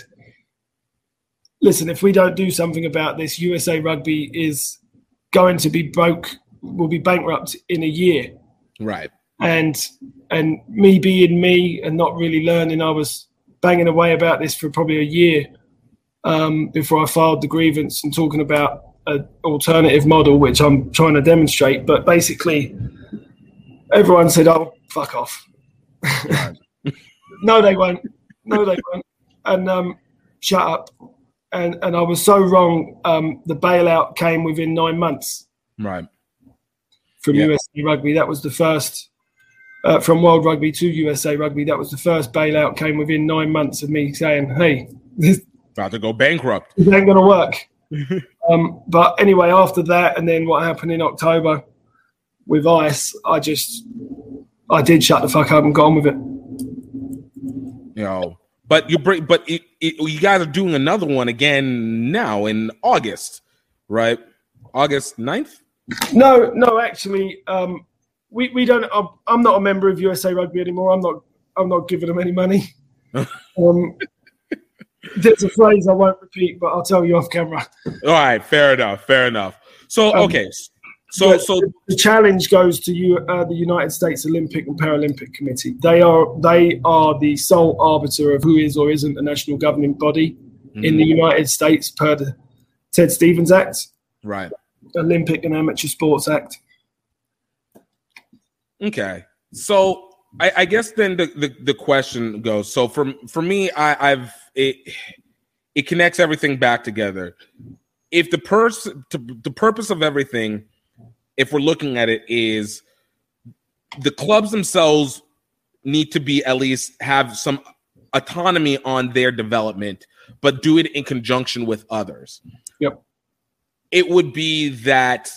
[SPEAKER 14] "Listen, if we don't do something about this, USA Rugby is going to be broke, will be bankrupt in a year."
[SPEAKER 1] Right.
[SPEAKER 14] And and me being me and not really learning, I was banging away about this for probably a year um, before I filed the grievance and talking about an alternative model, which I'm trying to demonstrate. But basically, everyone said, "Oh, fuck off." no, they won't. No, they won't. And um, shut up. And and I was so wrong. Um, the bailout came within nine months
[SPEAKER 1] Right.
[SPEAKER 14] from
[SPEAKER 1] Yeah.
[SPEAKER 14] USA Rugby. That was the first uh, from World Rugby to USA Rugby. That was the first bailout. Came within nine months of me saying, "Hey, this,
[SPEAKER 1] About to go bankrupt.
[SPEAKER 14] this ain't gonna work." um, but anyway, after that, and then what happened in October with Ice, I just I did shut the fuck up and on with it.
[SPEAKER 1] You know, but you bring, but it, it, you guys are doing another one again now in August, right? August 9th?
[SPEAKER 14] No, no, actually, um, we we don't. I'm, I'm not a member of USA Rugby anymore. I'm not. I'm not giving them any money. um, there's a phrase I won't repeat, but I'll tell you off camera.
[SPEAKER 1] All right, fair enough, fair enough. So,
[SPEAKER 14] Um,
[SPEAKER 1] okay. So,
[SPEAKER 14] the,
[SPEAKER 1] so
[SPEAKER 14] the challenge goes to you, uh, the United States Olympic and Paralympic Committee. They are they are the sole arbiter of who is or isn't a national governing body in the
[SPEAKER 1] Mhm.
[SPEAKER 14] United States per the Ted Stevens Act,
[SPEAKER 1] right.
[SPEAKER 14] Olympic and Amateur Sports Act.
[SPEAKER 1] Okay. So I, I guess then the, the, the question goes. So for for me, I, I've it it connects everything back together. If the person the purpose of everything, if we're looking at it, is the clubs themselves need to be at least have some autonomy on their development, but do it in conjunction with others.
[SPEAKER 14] Yep.
[SPEAKER 1] It would be that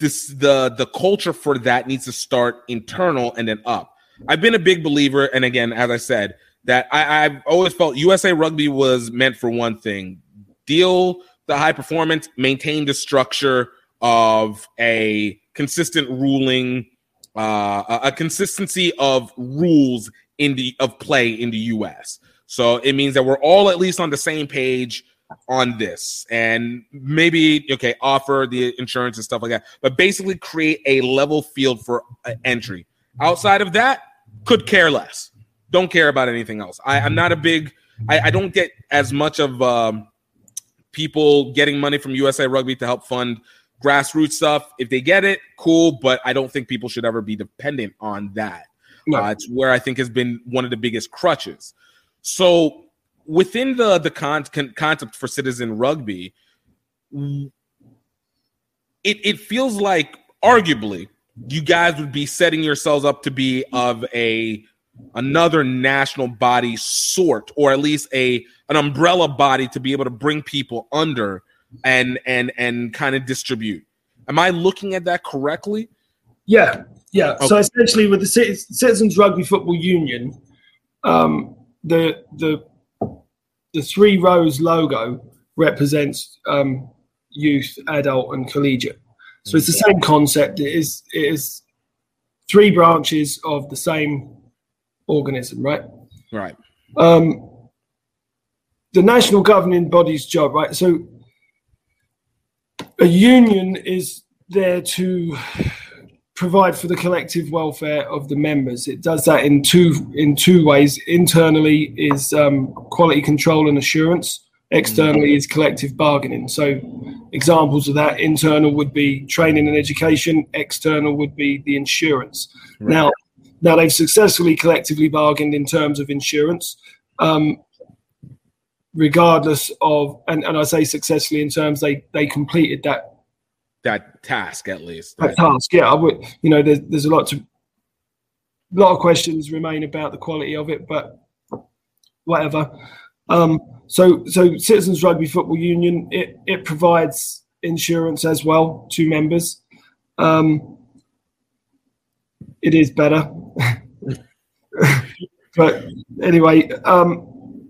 [SPEAKER 1] this the the culture for that needs to start internal and then up. I've been a big believer, and again, as I said, that I, I've always felt USA Rugby was meant for one thing: deal the high performance, maintain the structure of a consistent ruling, uh, a, consistency of rules in the of play in the US. So it means that we're all at least on the same page on this. And maybe okay offer the insurance and stuff like that but basically create a level field for uh, entry. Outside of that could care less. Don't care about anything else. I, i'm not a big I, I don't get as much of um, people getting money from usa rugby to help fund grassroots stuff. If they get it cool but i don't think people should ever be dependent on that.
[SPEAKER 14] No.
[SPEAKER 1] uh, it's where i think has been one of the biggest crutches. So within the the con- con- concept for citizen rugby it it feels like arguably you guys would be setting yourselves up to be of a another national body sort or at least a an umbrella body to be able to bring people under and and and kind of distribute. Am i looking at that correctly?
[SPEAKER 14] Yeah, yeah. So essentially, with the Citizens Rugby Football Union, um, the the the three rows logo represents um, youth, adult, and collegiate. So it's the same concept. It is it is three branches of the same organism, right?
[SPEAKER 1] right
[SPEAKER 14] um, the national governing body's job, right? So a union is there to provide for the collective welfare of the members. It does that in two in two ways. Internally is um, quality control and assurance. Externally is collective bargaining. So examples of that internal would be training and education. External would be the insurance.
[SPEAKER 1] Right.
[SPEAKER 14] Now, now they've successfully collectively bargained in terms of insurance. Um, regardless of and, and I say successfully in terms they they completed that
[SPEAKER 1] that task at least
[SPEAKER 14] that task. Yeah, I would. You know, there's there's a lot to, a lot of questions remain about the quality of it, but whatever. Um, so so Citizens Rugby Football Union it it provides insurance as well to members. Um, it is better. but anyway, um,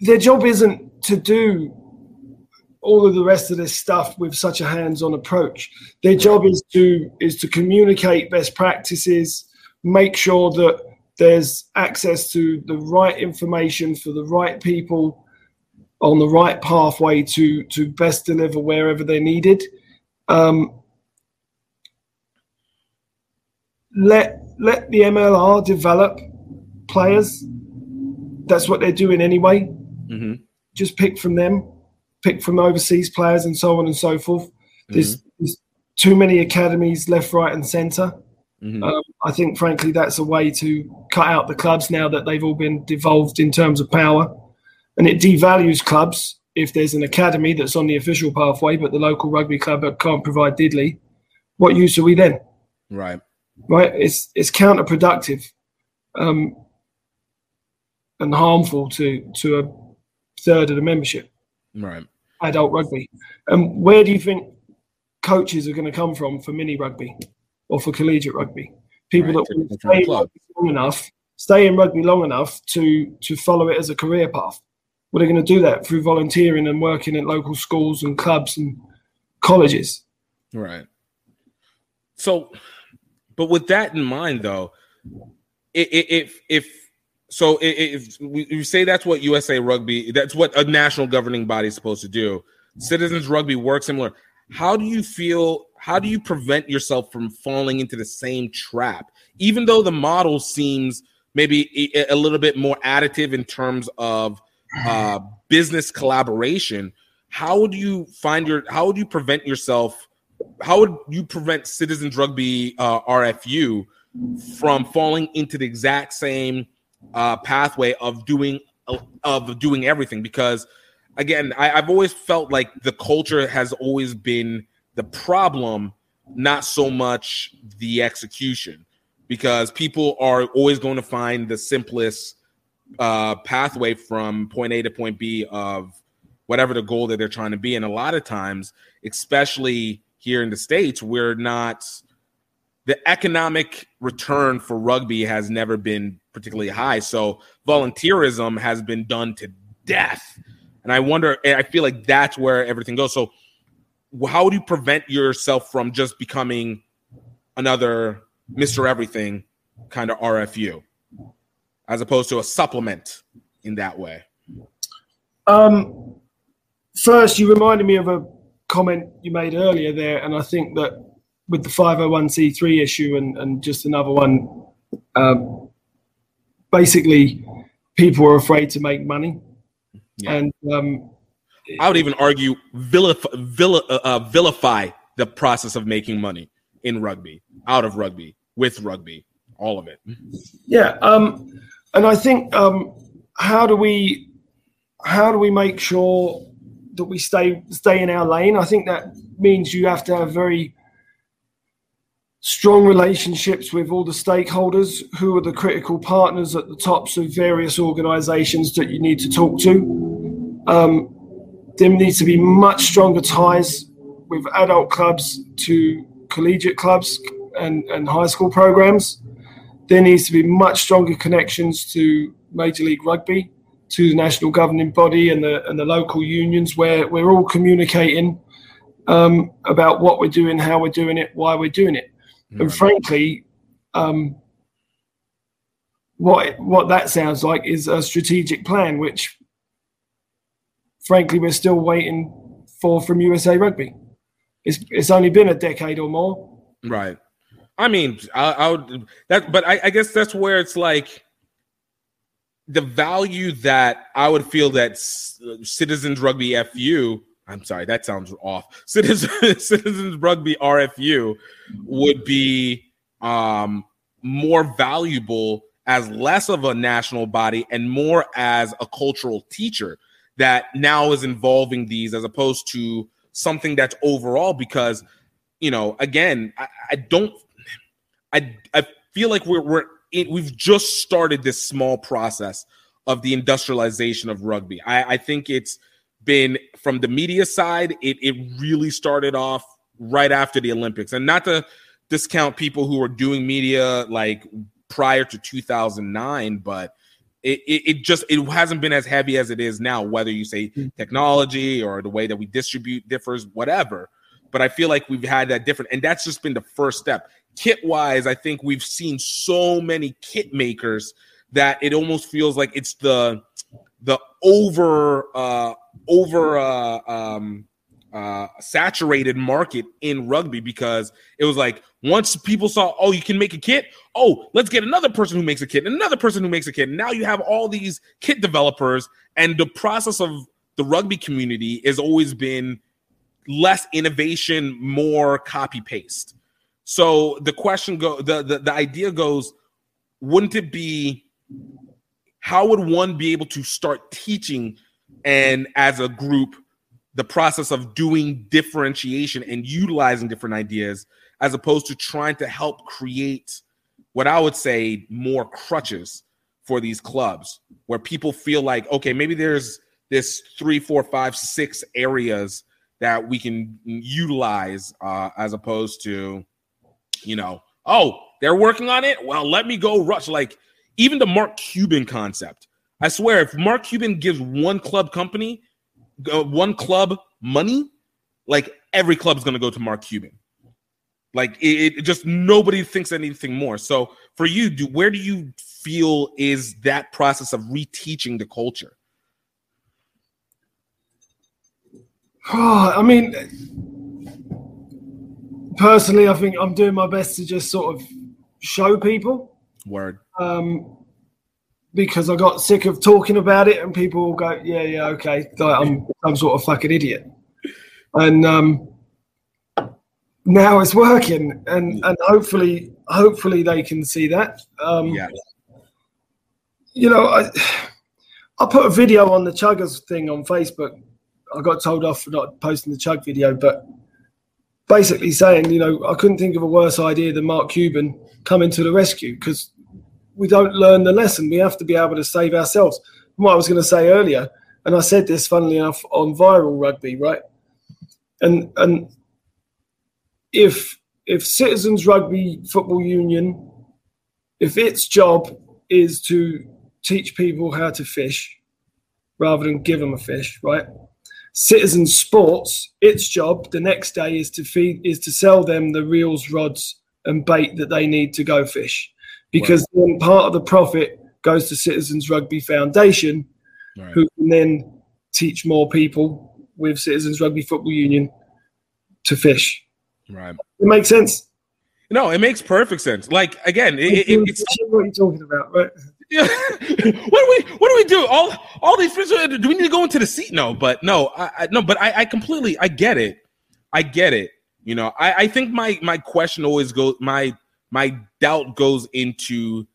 [SPEAKER 14] their job isn't to do all of the rest of this stuff with such a hands-on approach. Their job is to is to communicate best practices, make sure that there's access to the right information for the right people on the right pathway to to best deliver wherever they're needed. Um, let let the MLR develop players. That's what they're doing anyway.
[SPEAKER 1] Mm-hmm.
[SPEAKER 14] Just pick from them, pick from overseas players, and so on and so forth. There's, there's too many academies left, right, and center.
[SPEAKER 1] Mhm.
[SPEAKER 14] Um, I think, frankly, that's a way to cut out the clubs now that they've all been devolved in terms of power, and it devalues clubs if there's an academy that's on the official pathway, but the local rugby club can't provide diddly. What use are we then?
[SPEAKER 1] Right.
[SPEAKER 14] right? It's it's counterproductive um, and harmful to to a third of the membership,
[SPEAKER 1] Right.
[SPEAKER 14] adult rugby. And where do you think coaches are going to come from for mini rugby or for collegiate rugby? People
[SPEAKER 1] Right,
[SPEAKER 14] that stay long enough, stay in rugby long enough to to follow it as a career path. Well, they're going to do that through volunteering and working at local schools and clubs and colleges.
[SPEAKER 1] Right. So, but with that in mind, though, if if so, if we you say that's what USA Rugby, that's what a national governing body is supposed to do. Citizens Rugby works similar. How do you feel? How do you prevent yourself from falling into the same trap? Even though the model seems maybe a- a little bit more additive in terms of uh, business collaboration, how would you find your? How would you prevent yourself? How would you prevent Citizens Rugby uh, RFU from falling into the exact same uh, pathway of doing of doing everything? Because again, I, I've always felt like the culture has always been the problem, not so much the execution. Because people are always going to find the simplest uh, pathway from point A to point B of whatever the goal that they're trying to be. And a lot of times, especially here in the States, we're not the economic return for rugby has never been particularly high. So volunteerism has been done to death. And I wonder, and I feel like that's where everything goes. So how do you prevent yourself from just becoming another Mr. Everything kind of RFU? as opposed to a supplement in that way.
[SPEAKER 14] Um, first, you reminded me of a comment you made earlier there, and I think that with the 501c3 issue and, and just another one, um, basically, people are afraid to make money. And um,
[SPEAKER 1] I would even argue vilify, vil, uh, uh, vilify the process of making money in rugby, out of rugby, with rugby, all of it.
[SPEAKER 14] Yeah, um, and I think um, how do we how do we make sure that we stay stay in our lane? I think that means you have to have very strong relationships with all the stakeholders who are the critical partners at the tops of various organizations that you need to talk to. Um, there needs to be much stronger ties with adult clubs to collegiate clubs and, and high school programs there needs to be much stronger connections to Major League Rugby, to the national governing body and the and the local unions, where we're all communicating um, about what we're doing, how we're doing it, why we're doing it, and frankly, um, what what that sounds like is a strategic plan, which frankly we're still waiting for from USA Rugby. It's it's only been a decade or more.
[SPEAKER 1] Right. I mean, I, I would that, but I, I guess that's where it's like the value that I would feel that C- Citizens Rugby FU. I'm sorry, that sounds off. Citizens Citizens Rugby RFU would be um, more valuable as less of a national body and more as a cultural teacher that now is involving these as opposed to something that's overall because you know again I, I don't I I feel like we're we're in, we've just started this small process of the industrialization of rugby. I, I think it's been from the media side. It it really started off right after the Olympics, and not to discount people who are doing media like prior to 2009, but it, it, it just it hasn't been as heavy as it is now. Whether you say technology or the way that we distribute differs, whatever. But I feel like we've had that different, and that's just been the first step. Kit wise, I think we've seen so many kit makers that it almost feels like it's the the over uh over uh um uh saturated market in rugby because it was like once people saw oh you can make a kit. Oh let's get another person who makes a kit another person who makes a kit. And now you have all these kit developers and the process of the rugby community has always been less innovation more copy paste so the question go the, the the idea goes wouldn't it be how would one be able to start teaching and as a group the process of doing differentiation and utilizing different ideas as opposed to trying to help create what i would say more crutches for these clubs where people feel like okay maybe there's this three four five six areas that we can utilize uh, as opposed to you know oh they're working on it well let me go rush like even the Mark Cuban concept. I swear, if Mark Cuban gives one club company, uh, one club money, like every club is going to go to Mark Cuban. Like it, it, just nobody thinks anything more. So for you, do where do you feel is that process of reteaching the culture?
[SPEAKER 14] Oh, I mean, personally, I think I'm doing my best to just sort of show people
[SPEAKER 1] Word.
[SPEAKER 14] um, because I got sick of talking about it, and people will go, "Yeah, yeah, okay, I'm some sort of fucking idiot," and um, now it's working, and and hopefully, hopefully they can see that. Um,
[SPEAKER 1] yeah.
[SPEAKER 14] You know, I I put a video on the Chuggers thing on Facebook. I got told off for not posting the Chug video, but basically saying, you know, I couldn't think of a worse idea than Mark Cuban coming to the rescue because we don't learn the lesson. We have to be able to save ourselves. And what I was going to say earlier, and I said this, funnily enough, on viral rugby, right? And and if if Citizens Rugby Football Union, if its job is to teach people how to fish rather than give them a fish, right? Citizen Sports, its job the next day is to feed is to sell them the reels, rods, and bait that they need to go fish because then part of the profit goes to Citizens Rugby Foundation, right. who can then teach more people with Citizens Rugby Football Union to fish.
[SPEAKER 1] Right.
[SPEAKER 14] It makes sense.
[SPEAKER 1] No, it makes perfect sense. Like again, it, it, it's
[SPEAKER 14] what are you talking about, right?
[SPEAKER 1] Yeah. what do we what do we do? All all these fish do we need to go into the seat? No, but no, I, I no, but I, I completely I get it. I get it. You know, I, I think my my question always goes my my doubt goes into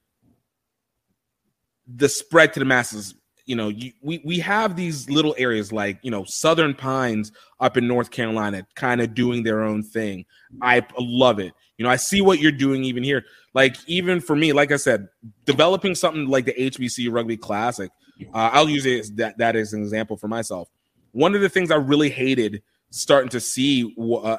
[SPEAKER 1] the spread to the masses. You know, you, we we have these little areas like you know Southern Pines up in North Carolina, kind of doing their own thing. I love it. You know, I see what you're doing even here. Like even for me, like I said, developing something like the HBC Rugby Classic. Uh, I'll use it as that that as an example for myself. One of the things I really hated starting to see uh,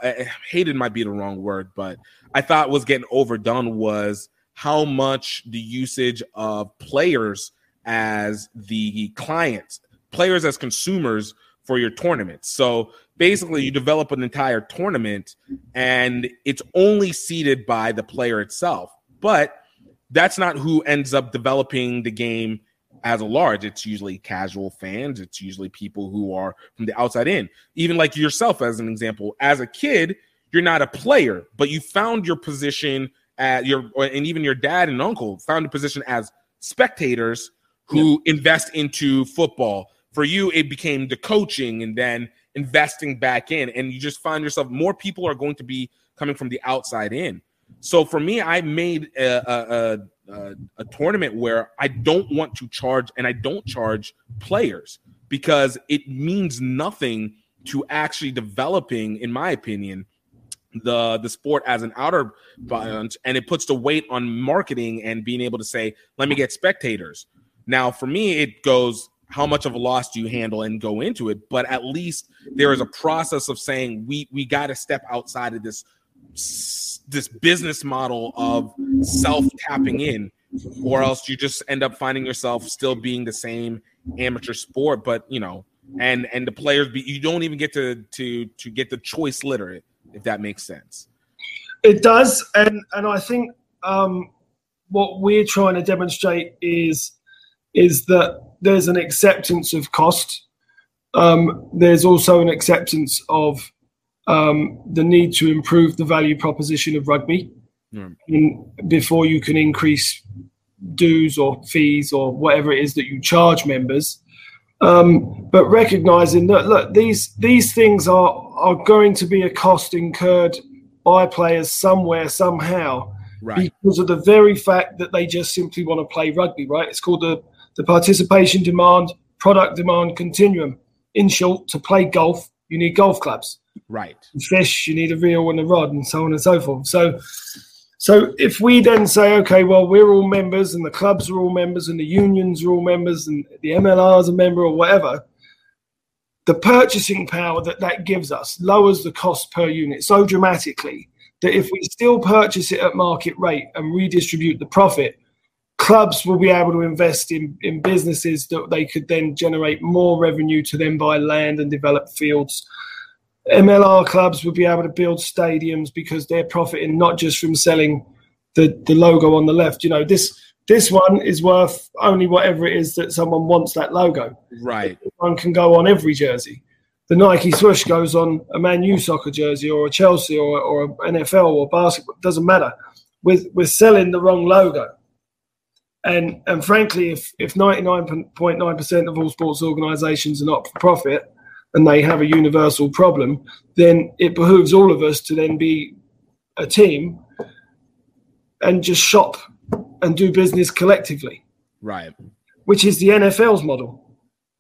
[SPEAKER 1] hated might be the wrong word, but I thought was getting overdone was how much the usage of players as the clients, players as consumers for your tournament. So basically, you develop an entire tournament and it's only seeded by the player itself. But that's not who ends up developing the game as a large. It's usually casual fans, it's usually people who are from the outside in. Even like yourself, as an example, as a kid, you're not a player, but you found your position at your and even your dad and uncle found a position as spectators who yeah. invest into football. For you, it became the coaching and then investing back in, and you just find yourself more people are going to be coming from the outside in. So for me, I made a, a, a, a tournament where I don't want to charge, and I don't charge players because it means nothing to actually developing, in my opinion, the the sport as an outer bunch and it puts the weight on marketing and being able to say let me get spectators. Now for me it goes how much of a loss do you handle? and go into it but at least there is a process of saying we we got to step outside of this this business model of self tapping in or else you just end up finding yourself still being the same amateur sport. But you know, and and the players be you don't even get to to to get the choice litter if that makes sense.
[SPEAKER 14] It does, and and I think um, what we're trying to demonstrate is is that there's an acceptance of cost. Um, there's also an acceptance of um, the need to improve the value proposition of rugby in, before you can increase dues or fees or whatever it is that you charge members. Um, but recognizing that look, these these things are are going to be a cost incurred by players somewhere somehow
[SPEAKER 1] Right.
[SPEAKER 14] because of the very fact that they just simply want to play rugby. Right? It's called the the participation demand product demand continuum. In short, to play golf, you need golf clubs.
[SPEAKER 1] Right.
[SPEAKER 14] Fish, you need a reel and a rod, and so on and so forth. So, so if we then say, okay, well, we're all members, and the clubs are all members, and the unions are all members, and the MLR is a member, or whatever, the purchasing power that that gives us lowers the cost per unit so dramatically that if we still purchase it at market rate and redistribute the profit, clubs will be able to invest in, in businesses that they could then generate more revenue to then buy land and develop fields. MLR clubs will be able to build stadiums because they're profiting not just from selling the, the logo on the left. You know, this this one is worth only whatever it is that someone wants that logo.
[SPEAKER 1] Right.
[SPEAKER 14] One can go on every jersey. The Nike swoosh goes on a Man U soccer jersey or a Chelsea or, or a NFL or basketball. It doesn't matter. We're, we're selling the wrong logo. And and frankly, if if 99.9% of all sports organisations are not for profit and they have a universal problem, then it behooves all of us to then be a team and just shop and do business collectively,
[SPEAKER 1] Right.
[SPEAKER 14] which is the NFL's model.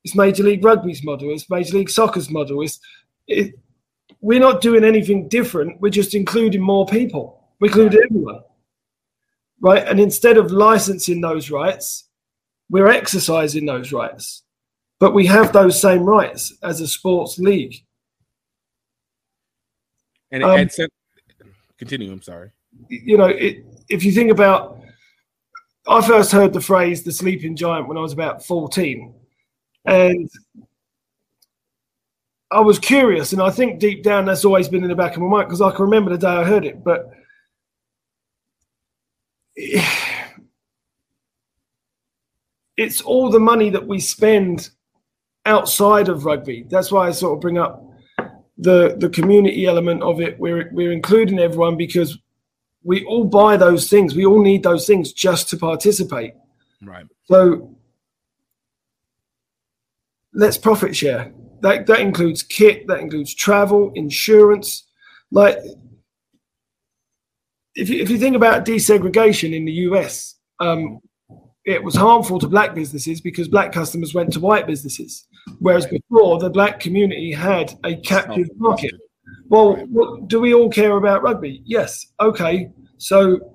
[SPEAKER 14] It's Major League Rugby's model. It's Major League Soccer's model. It's it, we're not doing anything different. We're just including more people. We include everyone, right? And instead of licensing those rights, we're exercising those rights. But we have those same rights as a sports league.
[SPEAKER 1] And,
[SPEAKER 14] Um,
[SPEAKER 1] and so, continue. I'm sorry.
[SPEAKER 14] you know, it, if you think about, I first heard the phrase "the sleeping giant" when I was about fourteen, and I was curious, and I think deep down that's always been in the back of my mind because I can remember the day I heard it. But it's all the money that we spend outside of rugby. That's why I sort of bring up the the community element of it. We're we're including everyone because we all buy those things. We all need those things just to participate.
[SPEAKER 1] Right.
[SPEAKER 14] So let's profit share. That that includes kit, that includes travel, insurance. Like if you, if you think about desegregation in the US, um, it was harmful to black businesses because black customers went to white businesses, whereas before the black community had a captive market. Well, what, do we all care about rugby? Yes. Okay. So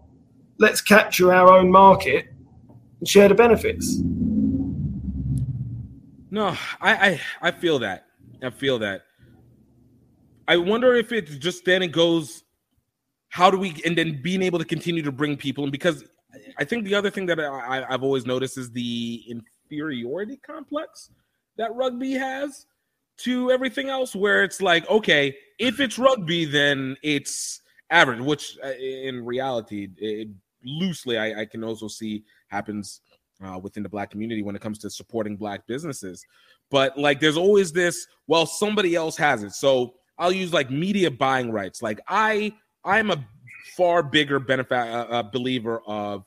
[SPEAKER 14] let's capture our own market and share the benefits.
[SPEAKER 1] No, I, I I feel that. I feel that. I wonder if it's just then it goes. How do we and then being able to continue to bring people in because I think the other thing that I, I've always noticed is the inferiority complex that rugby has to everything else. Where it's like, okay, if it's rugby, then it's average, which uh, in reality, it, loosely, I, I can also see happens uh, within the black community when it comes to supporting black businesses. But like, there's always this. Well, somebody else has it, so I'll use like media buying rights. Like I, I'm a far bigger benefit uh, uh, believer of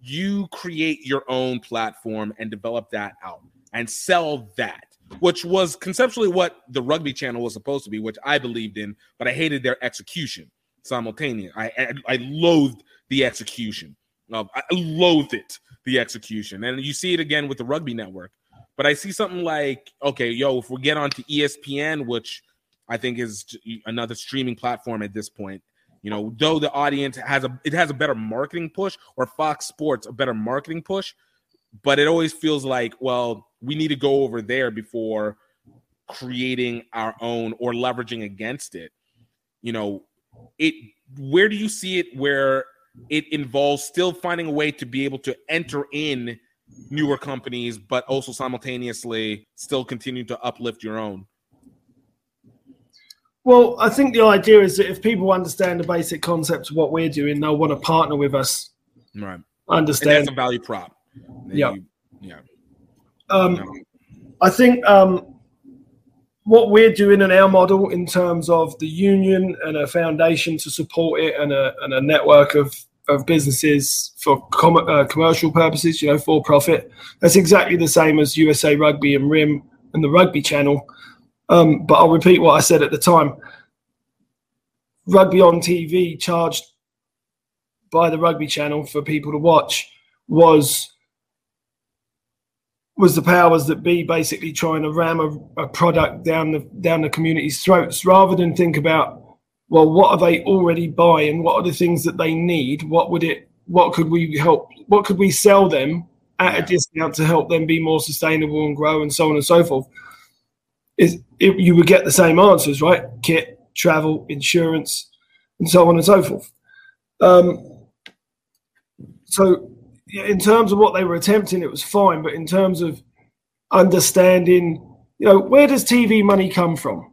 [SPEAKER 1] you create your own platform and develop that out and sell that which was conceptually what the rugby channel was supposed to be which i believed in but i hated their execution simultaneous i i, I loathed the execution i loathed it the execution. And you see it again with the rugby network but i see something like okay yo if we get onto espn which i think is another streaming platform at this point you know, though the audience has a it has a better marketing push or Fox Sports a better marketing push, but it always feels like, well, we need to go over there before creating our own or leveraging against it. You know, it where do you see it where it involves still finding a way to be able to enter in newer companies, but also simultaneously still continue to uplift your own.
[SPEAKER 14] Well, I think the idea is that if people understand the basic concepts of what we're doing, they'll want to partner with us.
[SPEAKER 1] Right.
[SPEAKER 14] Understand.
[SPEAKER 1] A value prop.
[SPEAKER 14] Yeah.
[SPEAKER 1] yeah.
[SPEAKER 14] Um, I think um, what we're doing in our model in terms of the union and a foundation to support it and a, and a network of, of businesses for com- uh, commercial purposes, you know, for profit, that's exactly the same as USA Rugby and RIM and the Rugby Channel. Um, but I'll repeat what I said at the time. Rugby on TV charged by the Rugby Channel for people to watch was was the powers that be basically trying to ram a, a product down the down the community's throats rather than think about well what are they already buying? What are the things that they need? What would it what could we help what could we sell them at a discount to help them be more sustainable and grow and so on and so forth? Is it, you would get the same answers right? Kit travel insurance and so on and so forth. Um, so in terms of what they were attempting, it was fine. But in terms of understanding, you know, where does TV money come from?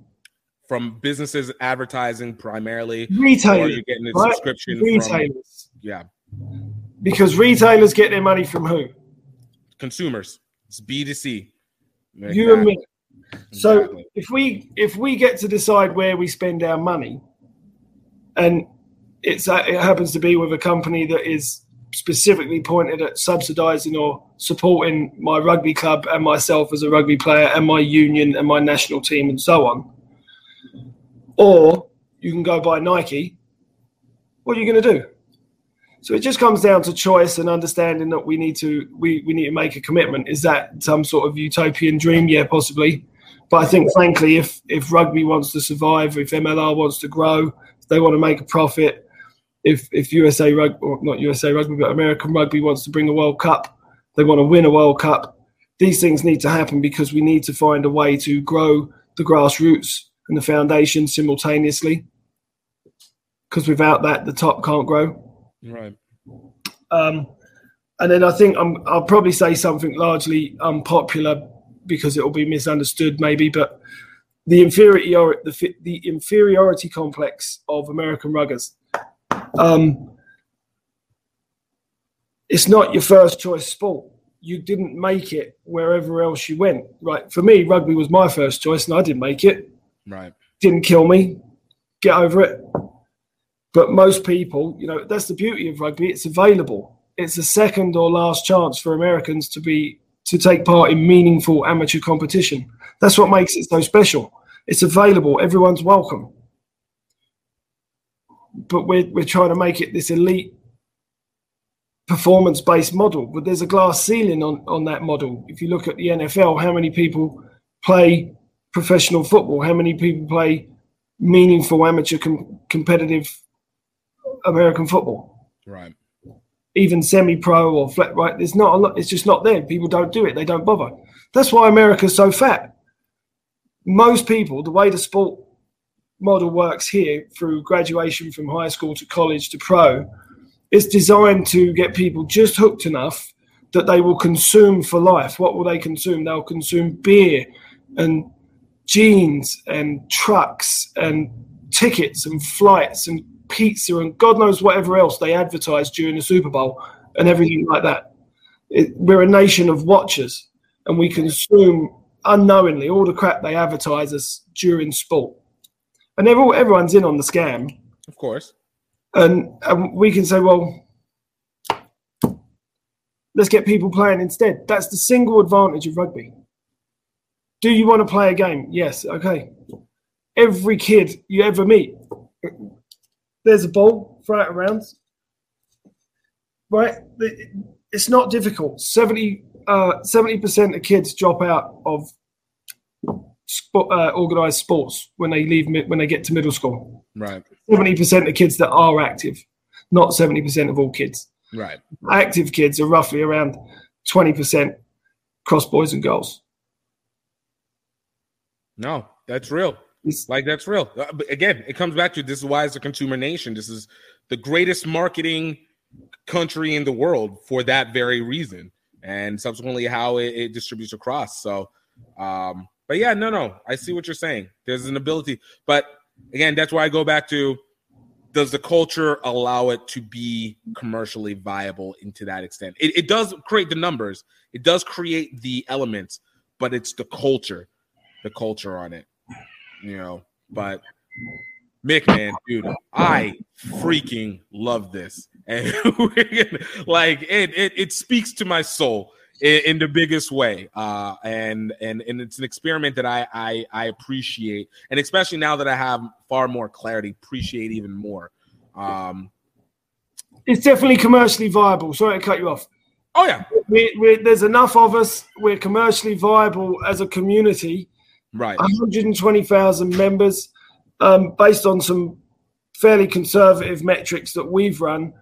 [SPEAKER 1] From businesses advertising primarily, or
[SPEAKER 14] Retailers,
[SPEAKER 1] you're getting a
[SPEAKER 14] right?
[SPEAKER 1] subscription from yeah
[SPEAKER 14] Because retailers get their money from who?
[SPEAKER 1] consumers. It's B 2 C.
[SPEAKER 14] You and me. So if we if we get to decide where we spend our money, and it's it happens to be with a company that is specifically pointed at subsidising or supporting my rugby club and myself as a rugby player and my union and my national team and so on, or you can go buy Nike. What are you going to do? So it just comes down to choice and understanding that we need to we, we need to make a commitment. Is that some sort of utopian dream? Yeah, possibly. But I think frankly, if if rugby wants to survive, if MLR wants to grow, if they want to make a profit, if if USA rugby or not USA rugby, but American rugby wants to bring a World Cup, they want to win a World Cup. These things need to happen because we need to find a way to grow the grassroots and the foundation simultaneously. Because without that, the top can't grow.
[SPEAKER 1] Right.
[SPEAKER 14] Um, and then I think I'm, I'll probably say something largely unpopular because it will be misunderstood, maybe. But the inferiority, the, the inferiority complex of American ruggers. Um, it's not your first choice sport. You didn't make it wherever else you went. Right. For me, rugby was my first choice, and I didn't make it.
[SPEAKER 1] Right.
[SPEAKER 14] Didn't kill me. Get over it. But most people, you know, that's the beauty of rugby. It's available. It's a second or last chance for Americans to be to take part in meaningful amateur competition. That's what makes it so special. It's available. Everyone's welcome. But we're we're trying to make it this elite performance-based model. But there's a glass ceiling on on that model. If you look at the NFL, how many people play professional football? How many people play meaningful amateur com- competitive American football?
[SPEAKER 1] Right.
[SPEAKER 14] even semi-pro or flat right there's not a lot it's just not there people don't do it they don't bother that's why america's so fat most people the way the sport model works here through graduation from high school to college to pro It's designed to get people just hooked enough that they will consume for life what will they consume they'll consume beer and jeans and trucks and tickets and flights and pizza and God knows whatever else they advertise during the Super Bowl and everything like that. It, we're a nation of watchers and we consume unknowingly all the crap they advertise us during sport. And they're all, everyone's in on the scam.
[SPEAKER 1] Of course.
[SPEAKER 14] And, and we can say, well, let's get people playing instead. That's the single advantage of rugby. Do you want to play a game? Yes. Okay. Every kid you ever meet, there's a ball, throw it around. Right? It's not difficult. 70 uh, 70% of kids drop out of sport, uh, organized sports when they leave when they get to middle school.
[SPEAKER 1] Right.
[SPEAKER 14] 70% of kids that are active, not 70% of all kids.
[SPEAKER 1] Right.
[SPEAKER 14] Active kids are roughly around 20% cross boys and girls.
[SPEAKER 1] No, that's real. It's, Like that's real. Uh, But again, it comes back to this is why it's a consumer nation. This is the greatest marketing country in the world for that very reason, and subsequently how it, it distributes across. So, um, but yeah, no, no, I see what you're saying. There's an ability, but again, that's why I go back to does the culture allow it to be commercially viable into that extent? It, it does create the numbers, it does create the elements, but it's the culture, the culture on it, you know. But Mick, man, dude, I freaking love this, and like it, it, it speaks to my soul in, in the biggest way, uh, and and and it's an experiment that I, I I appreciate, and especially now that I have far more clarity, appreciate even more. Um,
[SPEAKER 14] It's definitely commercially viable. Sorry to cut you off.
[SPEAKER 1] Oh yeah,
[SPEAKER 14] we, we, there's enough of us. We're commercially viable as a community.
[SPEAKER 1] Right.
[SPEAKER 14] 120,000 members, um, based on some fairly conservative metrics that we've run.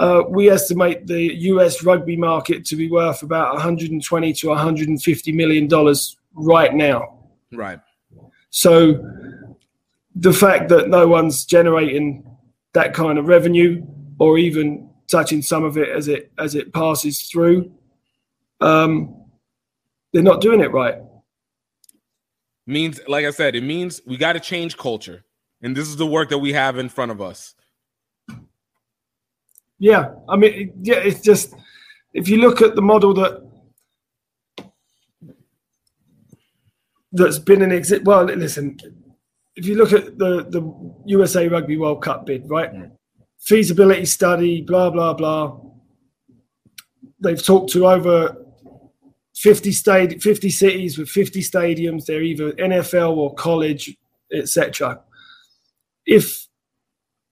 [SPEAKER 14] Uh, we estimate the US rugby market to be worth about 120 to 150 million dollars right now.
[SPEAKER 1] right.
[SPEAKER 14] So the fact that no one's generating that kind of revenue or even touching some of it as it as it passes through, um, they're not doing it right.
[SPEAKER 1] means like i said it means we got to change culture and this is the work that we have in front of us
[SPEAKER 14] Yeah, I mean, yeah, it's just if you look at the model that that's been an exit. Well, listen, if you look at the the USA Rugby World Cup bid, right? Mm. Feasibility study, blah blah blah. They've talked to over 50 stadi- 50 cities with 50 stadiums. They're either NFL or college, etc. If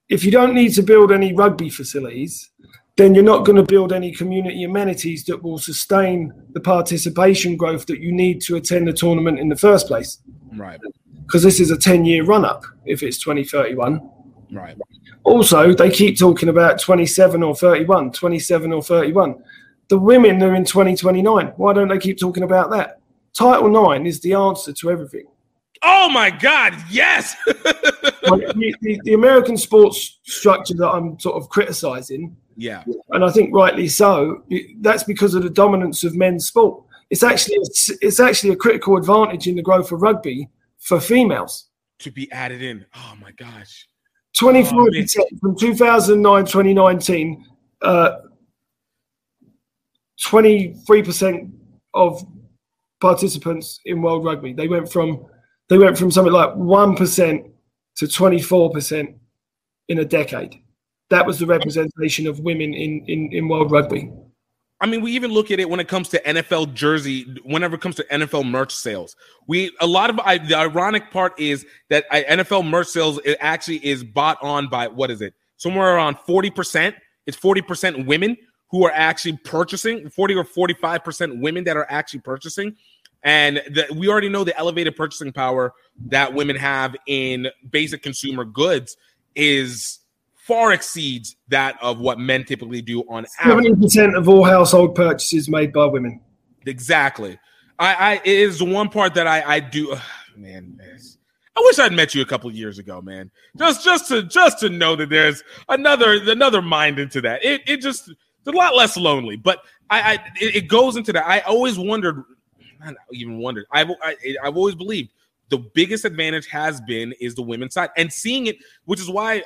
[SPEAKER 14] if you don't need to build any rugby facilities, then you're not going to build any community amenities that will sustain the participation growth that you need to attend the tournament in the first place.
[SPEAKER 1] right
[SPEAKER 14] Because this is a 10 year run up if it's 2031.
[SPEAKER 1] right
[SPEAKER 14] Also, they keep talking about 27 or 31, 27 or 31. The women are in 2029. Why don't they keep talking about that? Title 9 is the answer to everything.
[SPEAKER 1] Oh my god yes
[SPEAKER 14] the, the, the American sports structure that I'm sort of criticizing
[SPEAKER 1] yeah
[SPEAKER 14] and I think rightly so. That's because of the dominance of men's sport. It's actually it's, actually a critical advantage in the growth of rugby for females.
[SPEAKER 1] to be added in oh my gosh oh,
[SPEAKER 14] Twenty four
[SPEAKER 1] Oh, man.
[SPEAKER 14] percent from 2009 2019. Uh, twenty three percent of participants in World Rugby. They went from they went from something like one percent to twenty four percent in a decade. That was the representation of women in, in, in World Rugby.
[SPEAKER 1] I mean, we even look at it when it comes to NFL jersey. Whenever it comes to NFL merch sales, we a lot of I, the ironic part is that I, NFL merch sales it actually is bought on by what is it? Somewhere around forty percent. It's forty percent women who are actually purchasing. Forty or forty-five percent women that are actually purchasing, and the, we already know the elevated purchasing power that women have in basic consumer goods is far exceeds that of what men typically do on.
[SPEAKER 14] Seventy percent of all household purchases made by women.
[SPEAKER 1] Exactly. I, I it is one part that I I do. ugh, man, I wish I'd met you a couple years ago, man. Just just to just to know that there's another another mind into that. It it just it's a lot less lonely. But I, I it, it goes into that. I always wondered, not even wondered. I've I, I've always believed the biggest advantage has been is the women's side and seeing it, which is why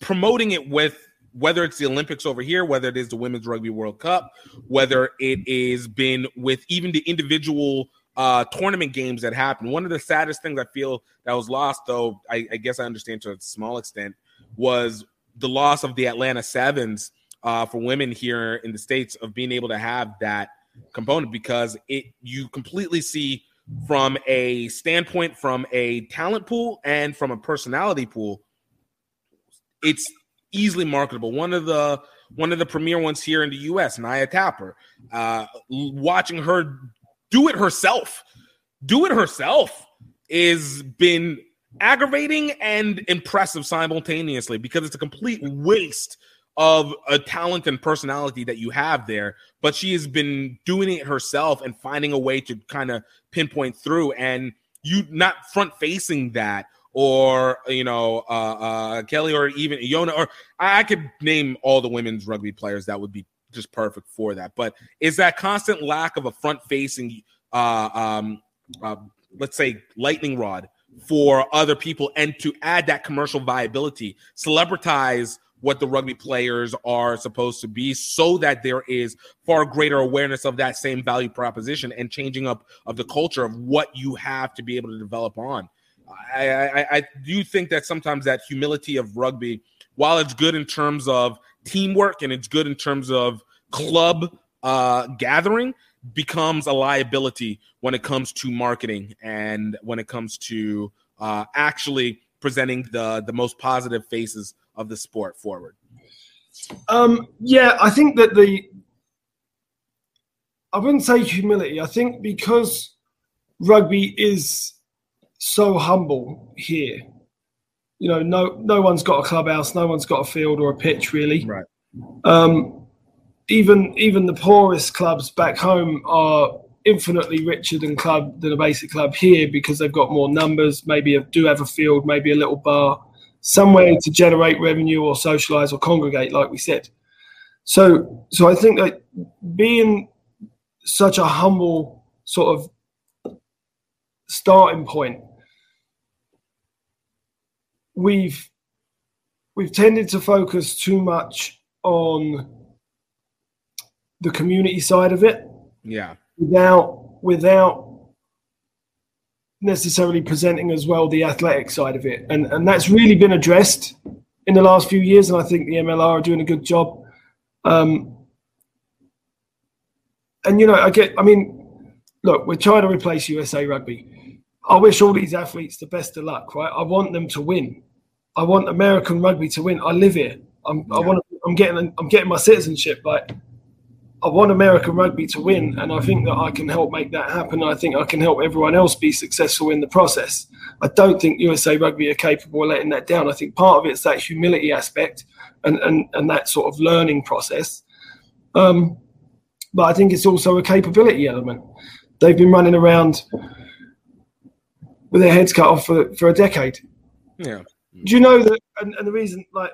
[SPEAKER 1] promoting it with whether it's the Olympics over here, whether it is the Women's Rugby World Cup, whether it is been with even the individual uh, tournament games that happen. One of the saddest things I feel that was lost, though, I, I guess I understand to a small extent, was the loss of the Atlanta Sevens uh, for women here in the states of being able to have that component because it you completely see from a standpoint from a talent pool and from a personality pool it's easily marketable. One of the one of the premier ones here in the U.S., Naya Tapper. Uh, watching her do it herself, do it herself, is been aggravating and impressive simultaneously because it's a complete waste of a talent and personality that you have there. But she has been doing it herself and finding a way to kind of pinpoint through and you not front facing that or you know uh, uh, Kelly or even Yona or I, I could name all the women's rugby players that would be just perfect for that. But is that constant lack of a front facing, uh, um, uh, let's say, lightning rod for other people, and to add that commercial viability, celebritize what the rugby players are supposed to be so that there is far greater awareness of that same value proposition and changing up of the culture of what you have to be able to develop on. I, I, I do think that sometimes that humility of rugby while it's good in terms of teamwork and it's good in terms of club uh, gathering becomes a liability when it comes to marketing and when it comes to uh, actually presenting the the most positive faces of the sport forward.
[SPEAKER 14] Um, yeah, I think that the I wouldn't say humility. I think because rugby is so humble here. You know, no no one's got a clubhouse, no one's got a field or a pitch really.
[SPEAKER 1] Right.
[SPEAKER 14] Um, even even the poorest clubs back home are infinitely richer than club than a basic club here because they've got more numbers, maybe do have a field, maybe a little bar, somewhere to generate revenue or socialize or congregate, like we said. So so I think that being such a humble sort of starting point we've we've tended to focus too much on the community side of it
[SPEAKER 1] Yeah.
[SPEAKER 14] without without necessarily presenting as well the athletic side of it. And and that's really been addressed in the last few years and i think the mlr are doing a good job. Um and you know i get i mean look we're trying to replace usa rugby. I wish all these athletes the best of luck right? I want them to win. I want american rugby to win. I live here. I'm i want i'm getting i'm getting my citizenship like I want American rugby to win, and I think that I can help make that happen. I think I can help everyone else be successful in the process. I don't think USA Rugby are capable of letting that down. I think part of it's that humility aspect and and, and that sort of learning process. Um, but I think it's also a capability element. They've been running around with their heads cut off for, for a decade.
[SPEAKER 1] Yeah.
[SPEAKER 14] Do you know that? And, and the reason, like,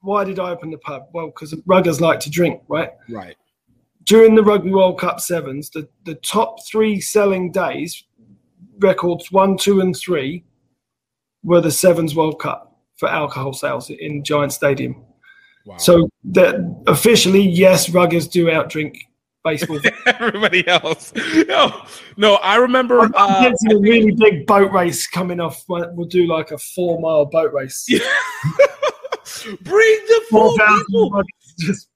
[SPEAKER 14] why did I open the pub? Well, because ruggers like to drink, right?
[SPEAKER 1] Right.
[SPEAKER 14] During the Rugby World Cup sevens, the, the top three selling days, records one, two, and three, were the sevens World Cup for alcohol sales in Giant Stadium. So that officially, yes, ruggers do outdrink baseball.
[SPEAKER 1] Everybody else. No, no. I remember.
[SPEAKER 14] I'm
[SPEAKER 1] Uh,
[SPEAKER 14] getting a really big boat race coming off. We'll do like a four mile boat race.
[SPEAKER 1] Bring the
[SPEAKER 14] 4,000
[SPEAKER 1] people.
[SPEAKER 14] just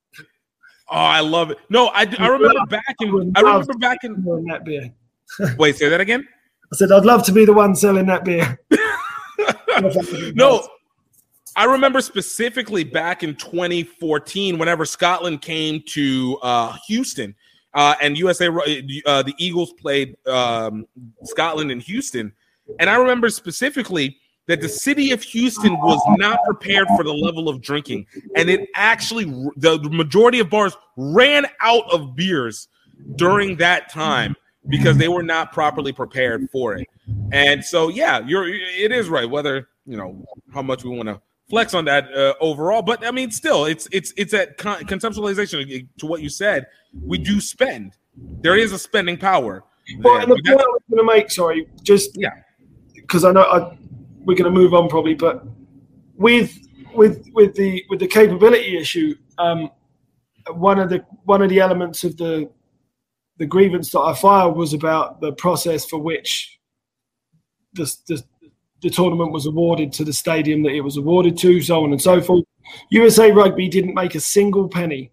[SPEAKER 1] Oh, I love it. No, I, I remember back in. I remember back in.
[SPEAKER 14] that beer.
[SPEAKER 1] Wait, say that again.
[SPEAKER 14] I said I'd love to be the one selling that beer.
[SPEAKER 1] No, I remember specifically back in 2014, whenever Scotland came to uh, Houston, uh, and USA, uh, the Eagles played um, Scotland in Houston, and I remember specifically that the city of Houston was not prepared for the level of drinking, and it actually the majority of bars ran out of beers during that time because they were not properly prepared for it. And so, yeah, you're it is right. Whether you know how much we want to flex on that uh, overall, but I mean, still, it's it's it's that con- conceptualization to what you said. We do spend. There is a spending power.
[SPEAKER 14] Well,
[SPEAKER 1] there.
[SPEAKER 14] and the point I was going to make, sorry, just
[SPEAKER 1] yeah,
[SPEAKER 14] because I know I, we're going to move on probably, but with with with the with the capability issue, um, one of the one of the elements of the the grievance that I filed was about the process for which the the, the tournament was awarded to the stadium that it was awarded to, so on and so forth. USA Rugby didn't make a single penny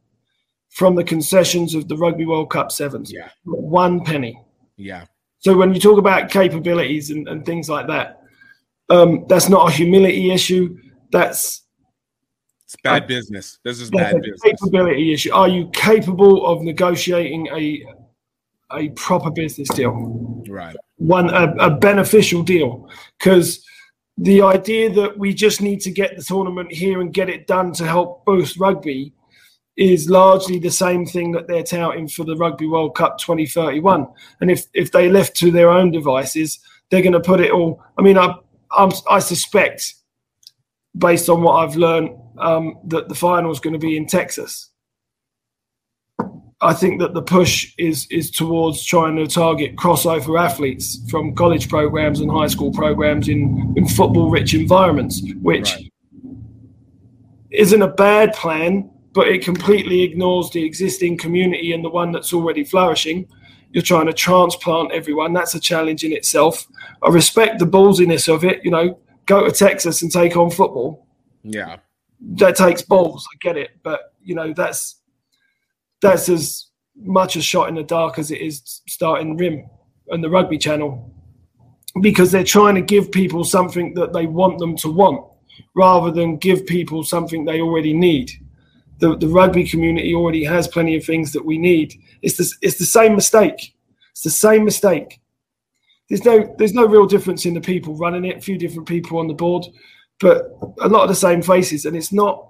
[SPEAKER 14] from the concessions of the Rugby World Cup sevens.
[SPEAKER 1] Yeah.
[SPEAKER 14] One penny.
[SPEAKER 1] yeah,
[SPEAKER 14] So when you talk about capabilities and, and things like that, um, that's not a humility issue. That's
[SPEAKER 1] it's bad business. This is bad
[SPEAKER 14] a
[SPEAKER 1] business.
[SPEAKER 14] capability issue. Are you capable of negotiating a a proper business deal,
[SPEAKER 1] Right.
[SPEAKER 14] one a, a beneficial deal? Because the idea that we just need to get the tournament here and get it done to help boost rugby is largely the same thing that they're touting for the Rugby World Cup 2031. And if if they left to their own devices, they're going to put it all. I mean, I I'm, I suspect, based on what I've learned, um, that the final is going to be in Texas. I think that the push is is towards trying to target crossover athletes from college programs and high school programs in, in football rich environments, which isn't a bad plan, but it completely ignores the existing community and the one that's already flourishing. You're trying to transplant everyone. That's a challenge in itself. I respect the ballsiness of it. You know, go to Texas and take on football.
[SPEAKER 1] Yeah.
[SPEAKER 14] That takes balls. I get it, but you know that's that's as much a shot in the dark as it is starting Rim and the Rugby Channel because they're trying to give people something that they want them to want rather than give people something they already need. The, the rugby community already has plenty of things that we need. It's the, it's the same mistake. It's the same mistake. There's no there's no real difference in the people running it. A few different people on the board, but a lot of the same faces. And it's not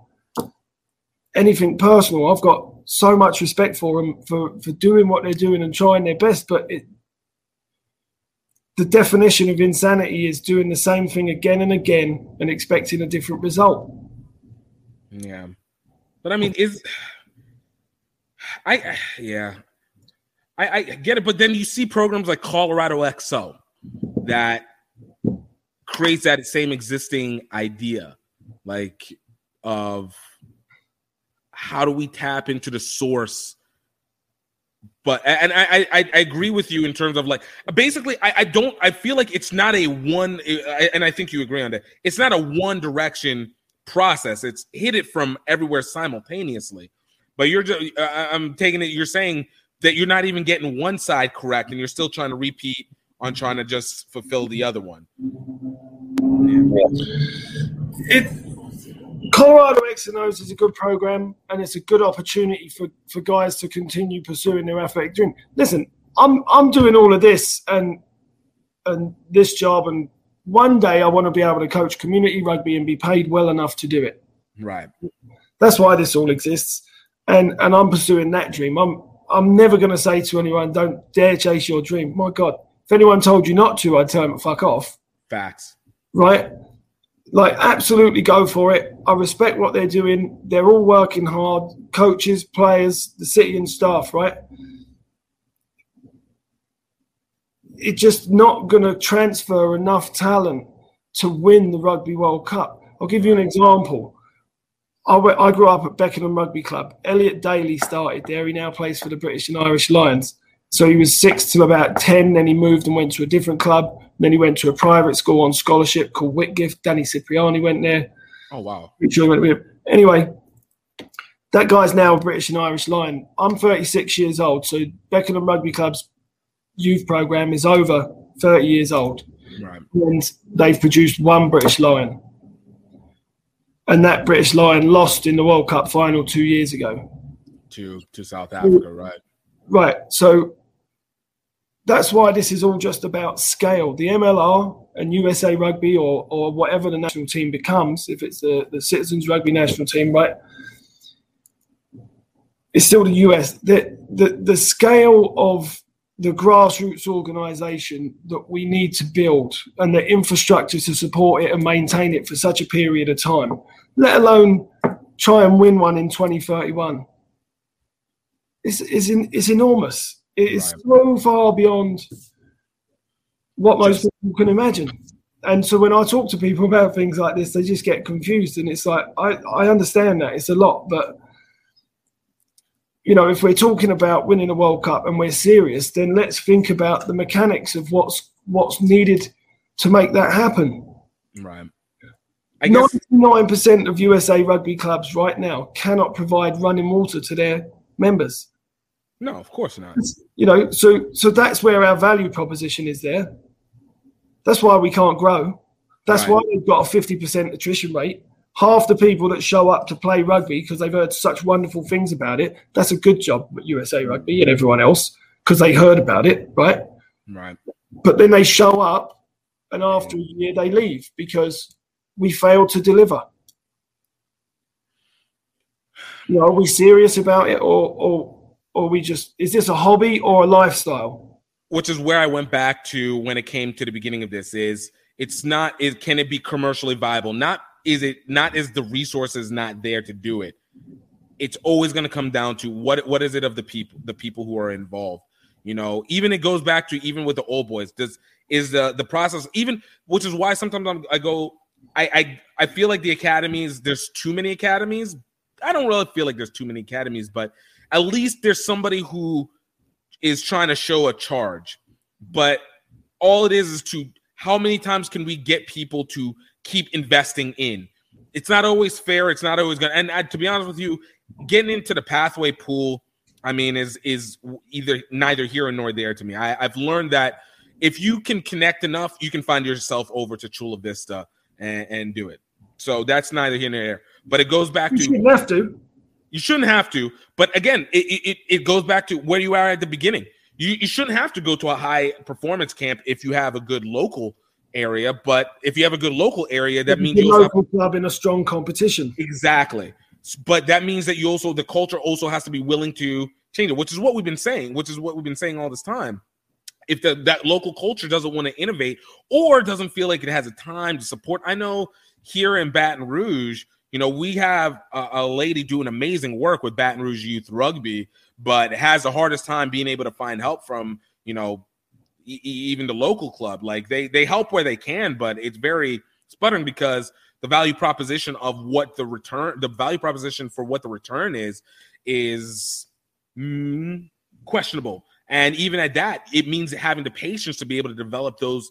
[SPEAKER 14] anything personal. I've got so much respect for them for, for doing what they're doing and trying their best. But it, the definition of insanity is doing the same thing again and again and expecting a different result.
[SPEAKER 1] Yeah. But I mean, is I yeah. I, I get it, but then you see programs like Colorado XO that creates that same existing idea, like of how do we tap into the source? But and I, I I agree with you in terms of like basically I, I don't I feel like it's not a one and I think you agree on that. It's not a one direction process. It's hit it from everywhere simultaneously. But you're just I'm taking it you're saying that you're not even getting one side correct and you're still trying to repeat on trying to just fulfill the other one
[SPEAKER 14] It Colorado X and O's is a good program, and it's a good opportunity for, for guys to continue pursuing their athletic dream. Listen, I'm I'm doing all of this and and this job, and one day I want to be able to coach community rugby and be paid well enough to do it.
[SPEAKER 1] right
[SPEAKER 14] That's why this all exists, and and I'm pursuing that dream. I'm I'm never going to say to anyone, "Don't dare chase your dream." My God, if anyone told you not to, I'd tell them to fuck off.
[SPEAKER 1] facts
[SPEAKER 14] Right? Like, absolutely go for it. I respect what they're doing. They're all working hard. Coaches, players, the city and staff. Right? It's just not going to transfer enough talent to win the Rugby World Cup. I'll give you an example. I, went, I grew up at Beckenham Rugby Club. Elliot Daly started there. He now plays for the British and Irish Lions. So he was six till about 10. Then he moved and went to a different club. Then he went to a private school on scholarship called Whitgift. Danny Cipriani went there.
[SPEAKER 1] oh wow
[SPEAKER 14] Which I went with. Anyway, that guy's now a British and Irish Lion. I'm 36 years old. So Beckenham Rugby Club's youth program is over 30 years old.
[SPEAKER 1] right
[SPEAKER 14] And they've produced one British Lion. And that British Lion lost in the World Cup final two years ago.
[SPEAKER 1] to to South Africa right
[SPEAKER 14] Right. So that's why this is all just about scale. The MLR and USA Rugby or or whatever the national team becomes, if it's the, the Citizens Rugby national team, right? It's still the US. The the the scale of the grassroots organization that we need to build and the infrastructure to support it and maintain it for such a period of time, let alone try and win one in 2031 is is in, is enormous. It is so far beyond what most people can imagine. And so when I talk to people about things like this, they just get confused. And it's like I, I understand that it's a lot, but you know, if we're talking about winning a World Cup and we're serious, then let's think about the mechanics of what's what's needed to make that happen.
[SPEAKER 1] right
[SPEAKER 14] Ninety-nine percent of USA rugby clubs right now cannot provide running water to their members.
[SPEAKER 1] no of course not
[SPEAKER 14] You know, so so that's where our value proposition is there. That's why we can't grow. That's
[SPEAKER 1] Right.
[SPEAKER 14] why we've got a fifty percent attrition rate. Half the people that show up to play rugby because they've heard such wonderful things about it. That's a good job at USA Rugby and everyone else because they heard about it, right?
[SPEAKER 1] right
[SPEAKER 14] But then they show up, and after a mm. year they leave because we failed to deliver. You know, are we serious about it, or or or we just is this a hobby or a lifestyle?
[SPEAKER 1] which is where I went back to when it came to the beginning of this is It's not is can it be commercially viable? Not is it not is the resources not there to do it. It's always going to come down to what what is it of the people the people who are involved. You know, even it goes back to even with the old boys. Does is the the process even which is why sometimes I'm, I go I, I I feel like the academies there's too many academies. I don't really feel like there's too many academies, but at least there's somebody who is trying to show a charge. But all it is is to how many times can we get people to keep investing in? It's not always fair. It's not always going. And uh, to be honest with you, getting into the pathway pool, I mean, is is either neither here nor there to me. I, I've learned that if you can connect enough, you can find yourself over to Chula Vista and, and do it. So that's neither here nor there. But it goes back
[SPEAKER 14] You
[SPEAKER 1] to
[SPEAKER 14] shouldn't have to.
[SPEAKER 1] you shouldn't have to. But again, it, it, it goes back to where you are at the beginning. You, you shouldn't have to go to a high performance camp if you have a good local area. But if you have a good local area, that means
[SPEAKER 14] Your
[SPEAKER 1] you also have
[SPEAKER 14] local club in a strong competition.
[SPEAKER 1] Exactly. But that means that you also the culture also has to be willing to change it, which is what we've been saying, which is what we've been saying all this time. If the that local culture doesn't want to innovate or doesn't feel like it has a time to support, I know here in Baton Rouge, you know, we have a, a lady doing amazing work with Baton Rouge Youth Rugby, but has the hardest time being able to find help from, you know, e- even the local club. Like they they help where they can, but it's very sputtering because the value proposition of what the return, the value proposition for what the return is, is mm, questionable. And even at that, it means having the patience to be able to develop those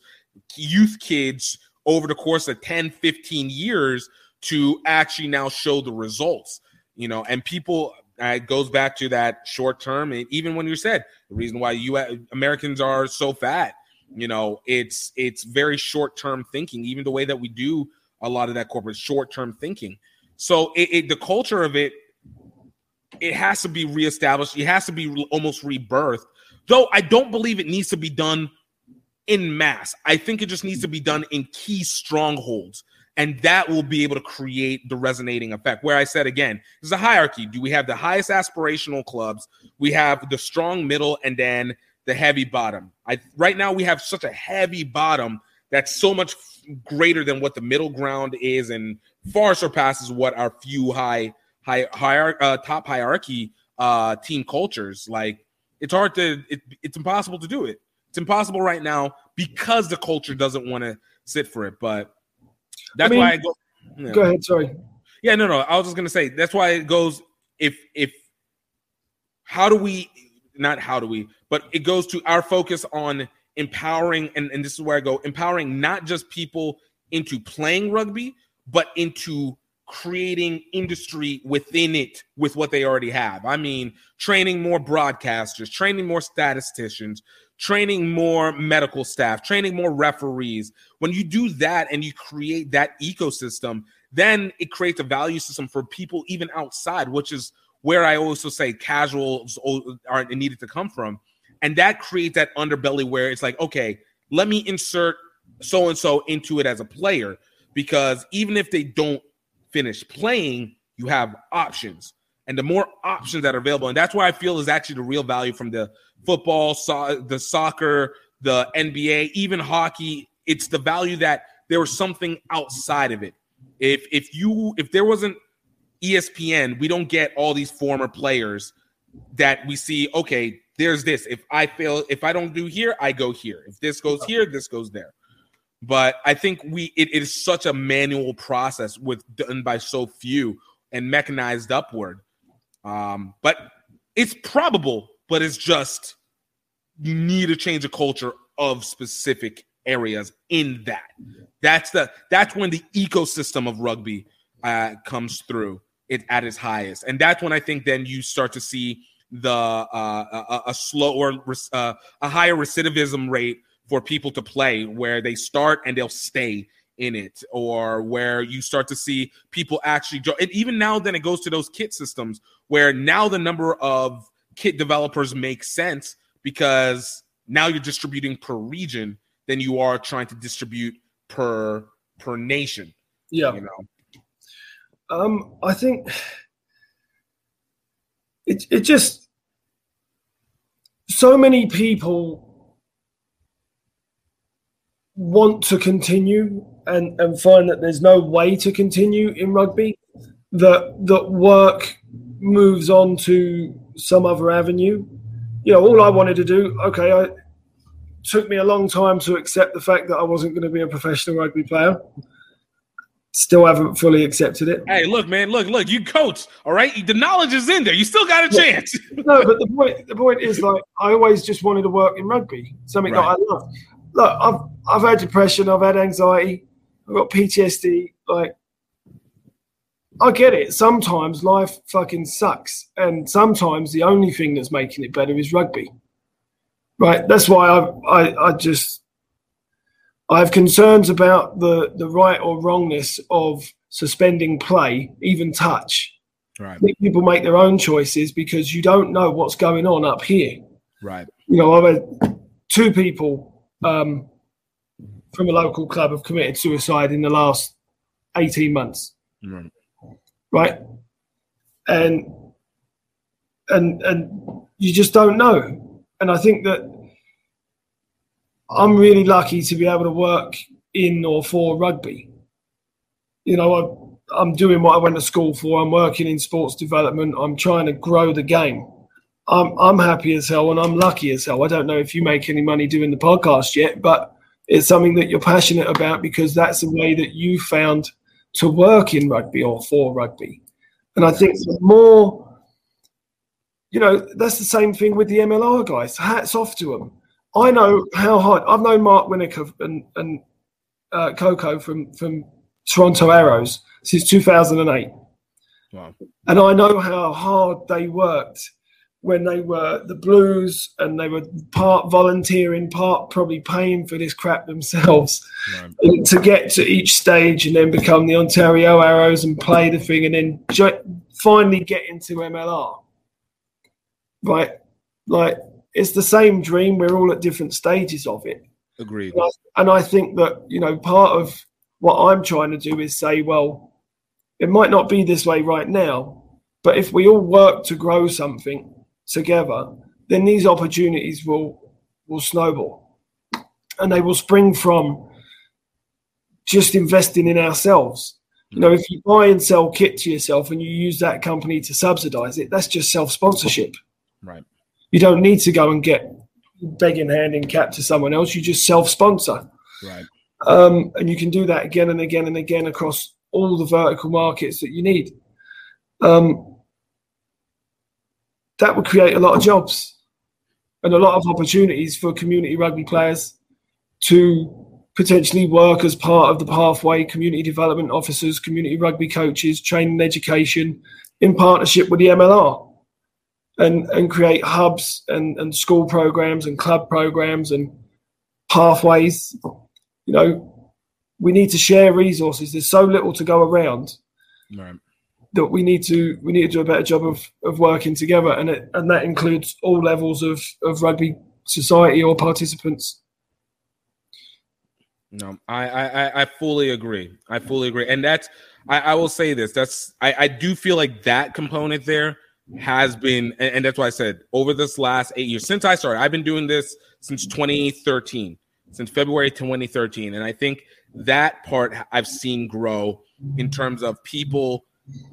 [SPEAKER 1] youth kids over the course of 10, 15 years to actually now show the results. You know, and people it goes back to that short term. And even when you said the reason why you Americans are so fat, you know, it's it's very short term thinking. Even the way that we do a lot of that corporate short term thinking. So it, it, the culture of it, it has to be reestablished. It has to be almost rebirthed. Though I don't believe it needs to be done in mass. I think it just needs to be done in key strongholds. And that will be able to create the resonating effect. Where I said again, there's a hierarchy. Do we have the highest aspirational clubs? We have the strong middle and then the heavy bottom. I right now we have such a heavy bottom that's so much greater than what the middle ground is and far surpasses what our few high high higher uh, top hierarchy uh team cultures like it's hard to it, it's impossible to do it it's impossible right now because the culture doesn't want to sit for it but that's
[SPEAKER 14] mean-
[SPEAKER 1] why i go yeah.
[SPEAKER 14] Go ahead. Sorry.
[SPEAKER 1] yeah, no, no. I was just gonna say that's why it goes. If if how do we not how do we, but it goes to our focus on empowering, and, and this is where I go, empowering not just people into playing rugby, but into creating industry within it with what they already have. I mean, training more broadcasters, training more statisticians, training more medical staff, training more referees. When you do that and you create that ecosystem, then it creates a value system for people even outside, which is where I also say casuals are needed to come from. And that creates that underbelly where it's like, okay, let me insert so and so into it as a player because even if they don't finish playing, you have options. And the more options that are available, and that's why I feel is actually the real value from the football, so- the soccer, the NBA, even hockey. It's the value that there was something outside of it. If if you if there wasn't ESPN, we don't get all these former players that we see. Okay, there's this. If I fail, if I don't do here, I go here. If this goes here, this goes there. But I think we it, it is such a manual process with done by so few and mechanized upward. Um, but it's probable, but it's just you need to change the culture of specific areas in that. That's the that's when the ecosystem of rugby uh, comes through it at its highest, and that's when I think then you start to see the uh, a, a slower uh, a higher recidivism rate for people to play where they start and they'll stay in it or where you start to see people actually jo- and even now then it goes to those kit systems where now the number of kit developers makes sense because now you're distributing per region than you are trying to distribute per per nation
[SPEAKER 14] Yeah.
[SPEAKER 1] you know
[SPEAKER 14] Um, I think it it just so many people want to continue and, and find that there's no way to continue in rugby, that that work moves on to some other avenue. You know, all I wanted to do, okay, I took me a long time to accept the fact that I wasn't going to be a professional rugby player. Still haven't fully accepted it.
[SPEAKER 1] Hey, look, man, look, look, you coach, all right? The knowledge is in there. You still got a chance.
[SPEAKER 14] no, but the point the point is like I always just wanted to work in rugby, something that I love. Look, I've I've had depression, I've had anxiety, I've got PTSD. Like, I get it. Sometimes life fucking sucks, and sometimes the only thing that's making it better is rugby. Right. That's why I I, I just I have concerns about the the right or wrongness of suspending play, even touch.
[SPEAKER 1] Right.
[SPEAKER 14] People make their own choices because you don't know what's going on up here.
[SPEAKER 1] Right.
[SPEAKER 14] You know, I've had two people um, from a local club have committed suicide in the last 18 months.
[SPEAKER 1] Right.
[SPEAKER 14] Right. And and and you just don't know. And I think that I'm really lucky to be able to work in or for rugby. You know, I, I'm doing what I went to school for. I'm working in sports development. I'm trying to grow the game. I'm I'm happy as hell and I'm lucky as hell. I don't know if you make any money doing the podcast yet, but it's something that you're passionate about because that's the way that you found to work in rugby or for rugby. And I think the more, you know, that's the same thing with the MLR guys. Hats off to them. I know how hard. I've known Mark Winnick and and uh, Coco from from Toronto Arrows since 2008,
[SPEAKER 1] Wow.
[SPEAKER 14] and I know how hard they worked when they were the Blues and they were part volunteering, part probably paying for this crap themselves and to get to each stage and then become the Ontario Arrows and play the thing and then ju- finally get into MLR. Right, like it's the same dream. We're all at different stages of it.
[SPEAKER 1] Agreed.
[SPEAKER 14] And I, and I think that, you know, part of what I'm trying to do is say, well, it might not be this way right now, but if we all work to grow something together, then these opportunities will will snowball. And they will spring from just investing in ourselves. You know, if you buy and sell kit to yourself and you use that company to subsidize it, that's just self sponsorship.
[SPEAKER 1] Right.
[SPEAKER 14] You don't need to go and get begging hand in cap to someone else. You just self sponsor.
[SPEAKER 1] Right.
[SPEAKER 14] Um, and you can do that again and again and again across all the vertical markets that you need. Um, that would create a lot of jobs and a lot of opportunities for community rugby players to potentially work as part of the pathway, community development officers, community rugby coaches, training education in partnership with the MLR and, and create hubs and, and school programs and club programs and pathways. You know, we need to share resources. There's so little to go around
[SPEAKER 1] Right.
[SPEAKER 14] That we need to we need to do a better job of, of working together and it, and that includes all levels of, of rugby society or participants.
[SPEAKER 1] No, I, I I- fully agree. I fully agree, and that's I, I will say this. That's I, I do feel like that component there has been, and, and that's why I said over this last eight years since I started, I've been doing this since 2013, since February 2013, and I think that part I've seen grow in terms of people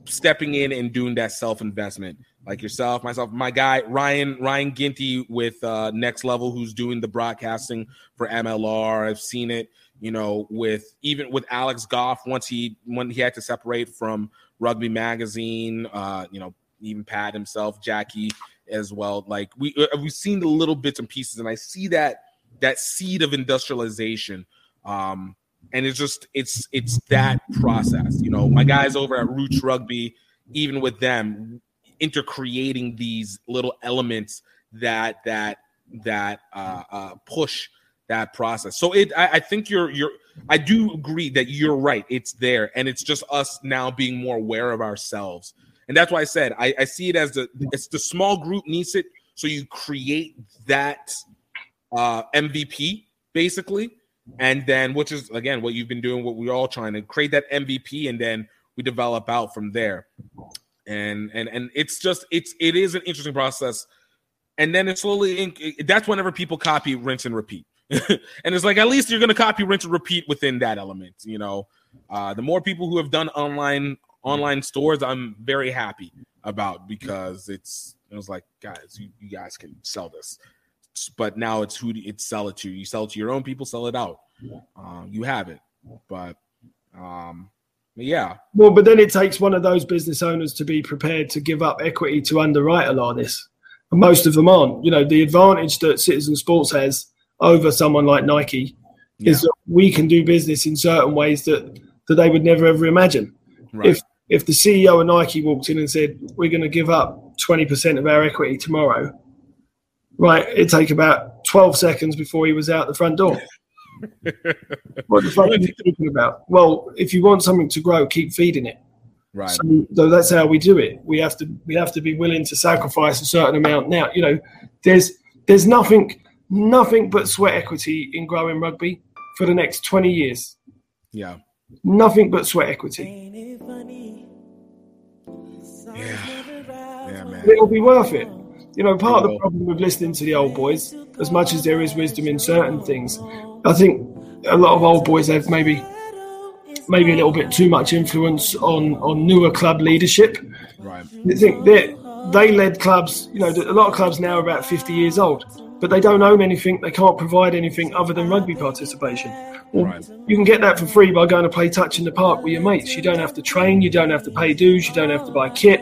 [SPEAKER 1] stepping in and doing that self investment like yourself myself my guy ryan ryan ginty with uh next level who's doing the broadcasting for mlr i've seen it you know with even with alex goff once he when he had to separate from rugby magazine uh you know even pat himself jackie as well. Like we uh, we've seen the little bits and pieces and i see that that seed of industrialization um and it's just it's it's that process you know? My guys over at roots rugby even with them intercreating these little elements that that that uh, uh push that process. So it I, I think you're you're i do agree that you're right. It's there. And it's just us now being more aware of ourselves. And that's why i said i, I see it as the it's the small group needs it. So you create that uh mvp basically and then which is again what you've been doing what we're all trying to create that mvp and then we develop out from there. And and and it's just it's it is an interesting process. And then it slowly that's whenever people copy rinse and repeat. And it's like at least you're going to copy, rinse, and repeat within that element. You know, uh, the more people who have done online online stores, I'm very happy about because it's it was like guys, you, you guys can sell this, but now it's who do it sell it to. You sell it to your own people, sell it out. Um, you have it, but um, yeah,
[SPEAKER 14] Well, but then it takes one of those business owners to be prepared to give up equity to underwrite a lot of this. And most of them aren't. You know, the advantage that Citizen Sports has over someone like Nike is that we can do business in certain ways that, that they would never ever imagine.
[SPEAKER 1] Right.
[SPEAKER 14] If if the CEO of Nike walked in and said, We're going to give up 20% of our equity tomorrow, right, it'd take about 12 seconds before he was out the front door. what the fuck are you talking about? Well, if you want something to grow, keep feeding it.
[SPEAKER 1] right.
[SPEAKER 14] So, so that's how we do it. We have to we have to be willing to sacrifice a certain amount. Now, you know, there's there's nothing nothing but sweat equity in growing rugby for the next 20 years.
[SPEAKER 1] Yeah.
[SPEAKER 14] Nothing but sweat equity.
[SPEAKER 1] Yeah, man.
[SPEAKER 14] It'll be worth it. You know, part of the problem with listening to the old boys, as much as there is wisdom in certain things, I think a lot of old boys have maybe maybe a little bit too much influence on on newer club leadership.
[SPEAKER 1] Right.
[SPEAKER 14] I think they they led clubs. You know, a lot of clubs now are about fifty years old, but they don't own anything. They can't provide anything other than rugby participation. Well, you can get that for free by going to play touch in the park with your mates. You don't have to train. You don't have to pay dues. You don't have to buy kit.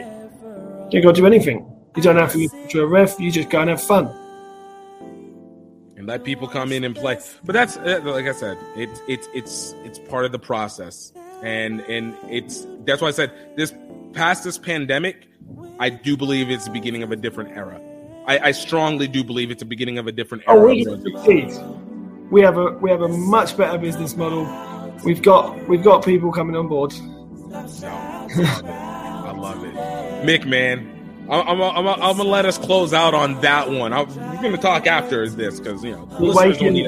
[SPEAKER 14] You to do anything. You don't have to listen to a ref. You just go and have fun.
[SPEAKER 1] and let people come in and play. But that's uh, like I said, it's it's it's it's part of the process, and and it's that's why I said this past this pandemic, I do believe it's the beginning of a different era. I, I strongly do believe it's the beginning of a different era.
[SPEAKER 14] Oh, we succeed. We have a we have a much better business model. We've got we've got people coming on board.
[SPEAKER 1] I love it, Mick. Man, I'm I'm I'm, I'm gonna let us close out on that one. I'm, we're gonna talk after this because you know
[SPEAKER 14] We're
[SPEAKER 1] listeners don't need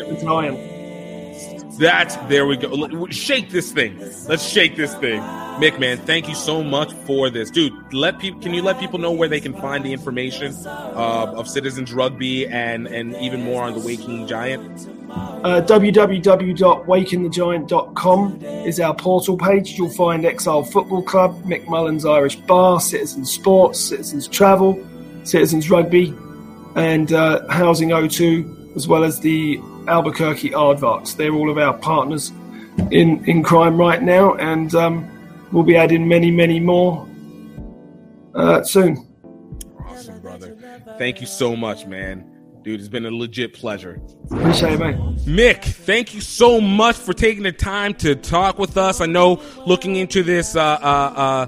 [SPEAKER 1] That's there we go. Shake this thing. Let's shake this thing. Mick, man, thank you so much for this, dude. Let people. Can you let people know where they can find the information uh, of Citizens Rugby and and even more on the Waking Giant?
[SPEAKER 14] Uh, www.wakingthegiant.com is our portal page. You'll find Exile Football Club, Mick Mullins Irish Bar, Citizens Sports, Citizens Travel, Citizens Rugby, and uh, Housing O2, as well as the Albuquerque Aardvarks. They're all of our partners in, in crime right now, and um, we'll be adding many, many more uh, soon.
[SPEAKER 1] Awesome, brother. Thank you so much, man. Dude, it's been a legit pleasure.
[SPEAKER 14] Appreciate it, man.
[SPEAKER 1] Mick, thank you so much for taking the time to talk with us. I know looking into this uh, uh, uh,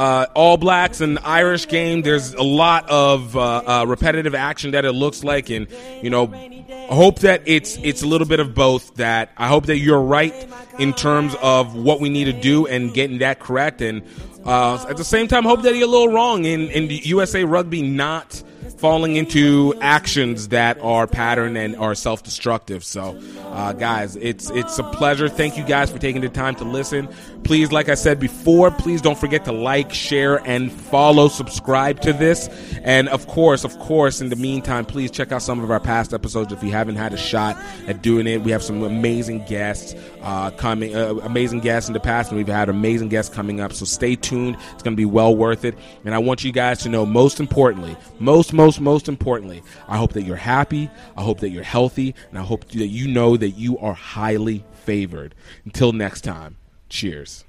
[SPEAKER 1] uh, All Blacks and Irish game, there's a lot of uh, uh, repetitive action that it looks like, and you know, I hope that it's it's a little bit of both. That I hope that you're right in terms of what we need to do and getting that correct, and uh, at the same time, hope that you're a little wrong in in USA Rugby not falling into actions that are pattern and are self-destructive. So, uh, guys, it's it's a pleasure. Thank you guys for taking the time to listen. Please, like I said before, please don't forget to like, share, and follow, subscribe to this, and of course, of course, in the meantime, please check out some of our past episodes if you haven't had a shot at doing it. We have some amazing guests uh, coming, uh, amazing guests in the past, and we've had amazing guests coming up. So stay tuned. It's going to be well worth it. And I want you guys to know, most importantly, most, most, most importantly, I hope that you're happy. I hope that you're healthy, and I hope that you know that you are highly favored. Until next time, cheers.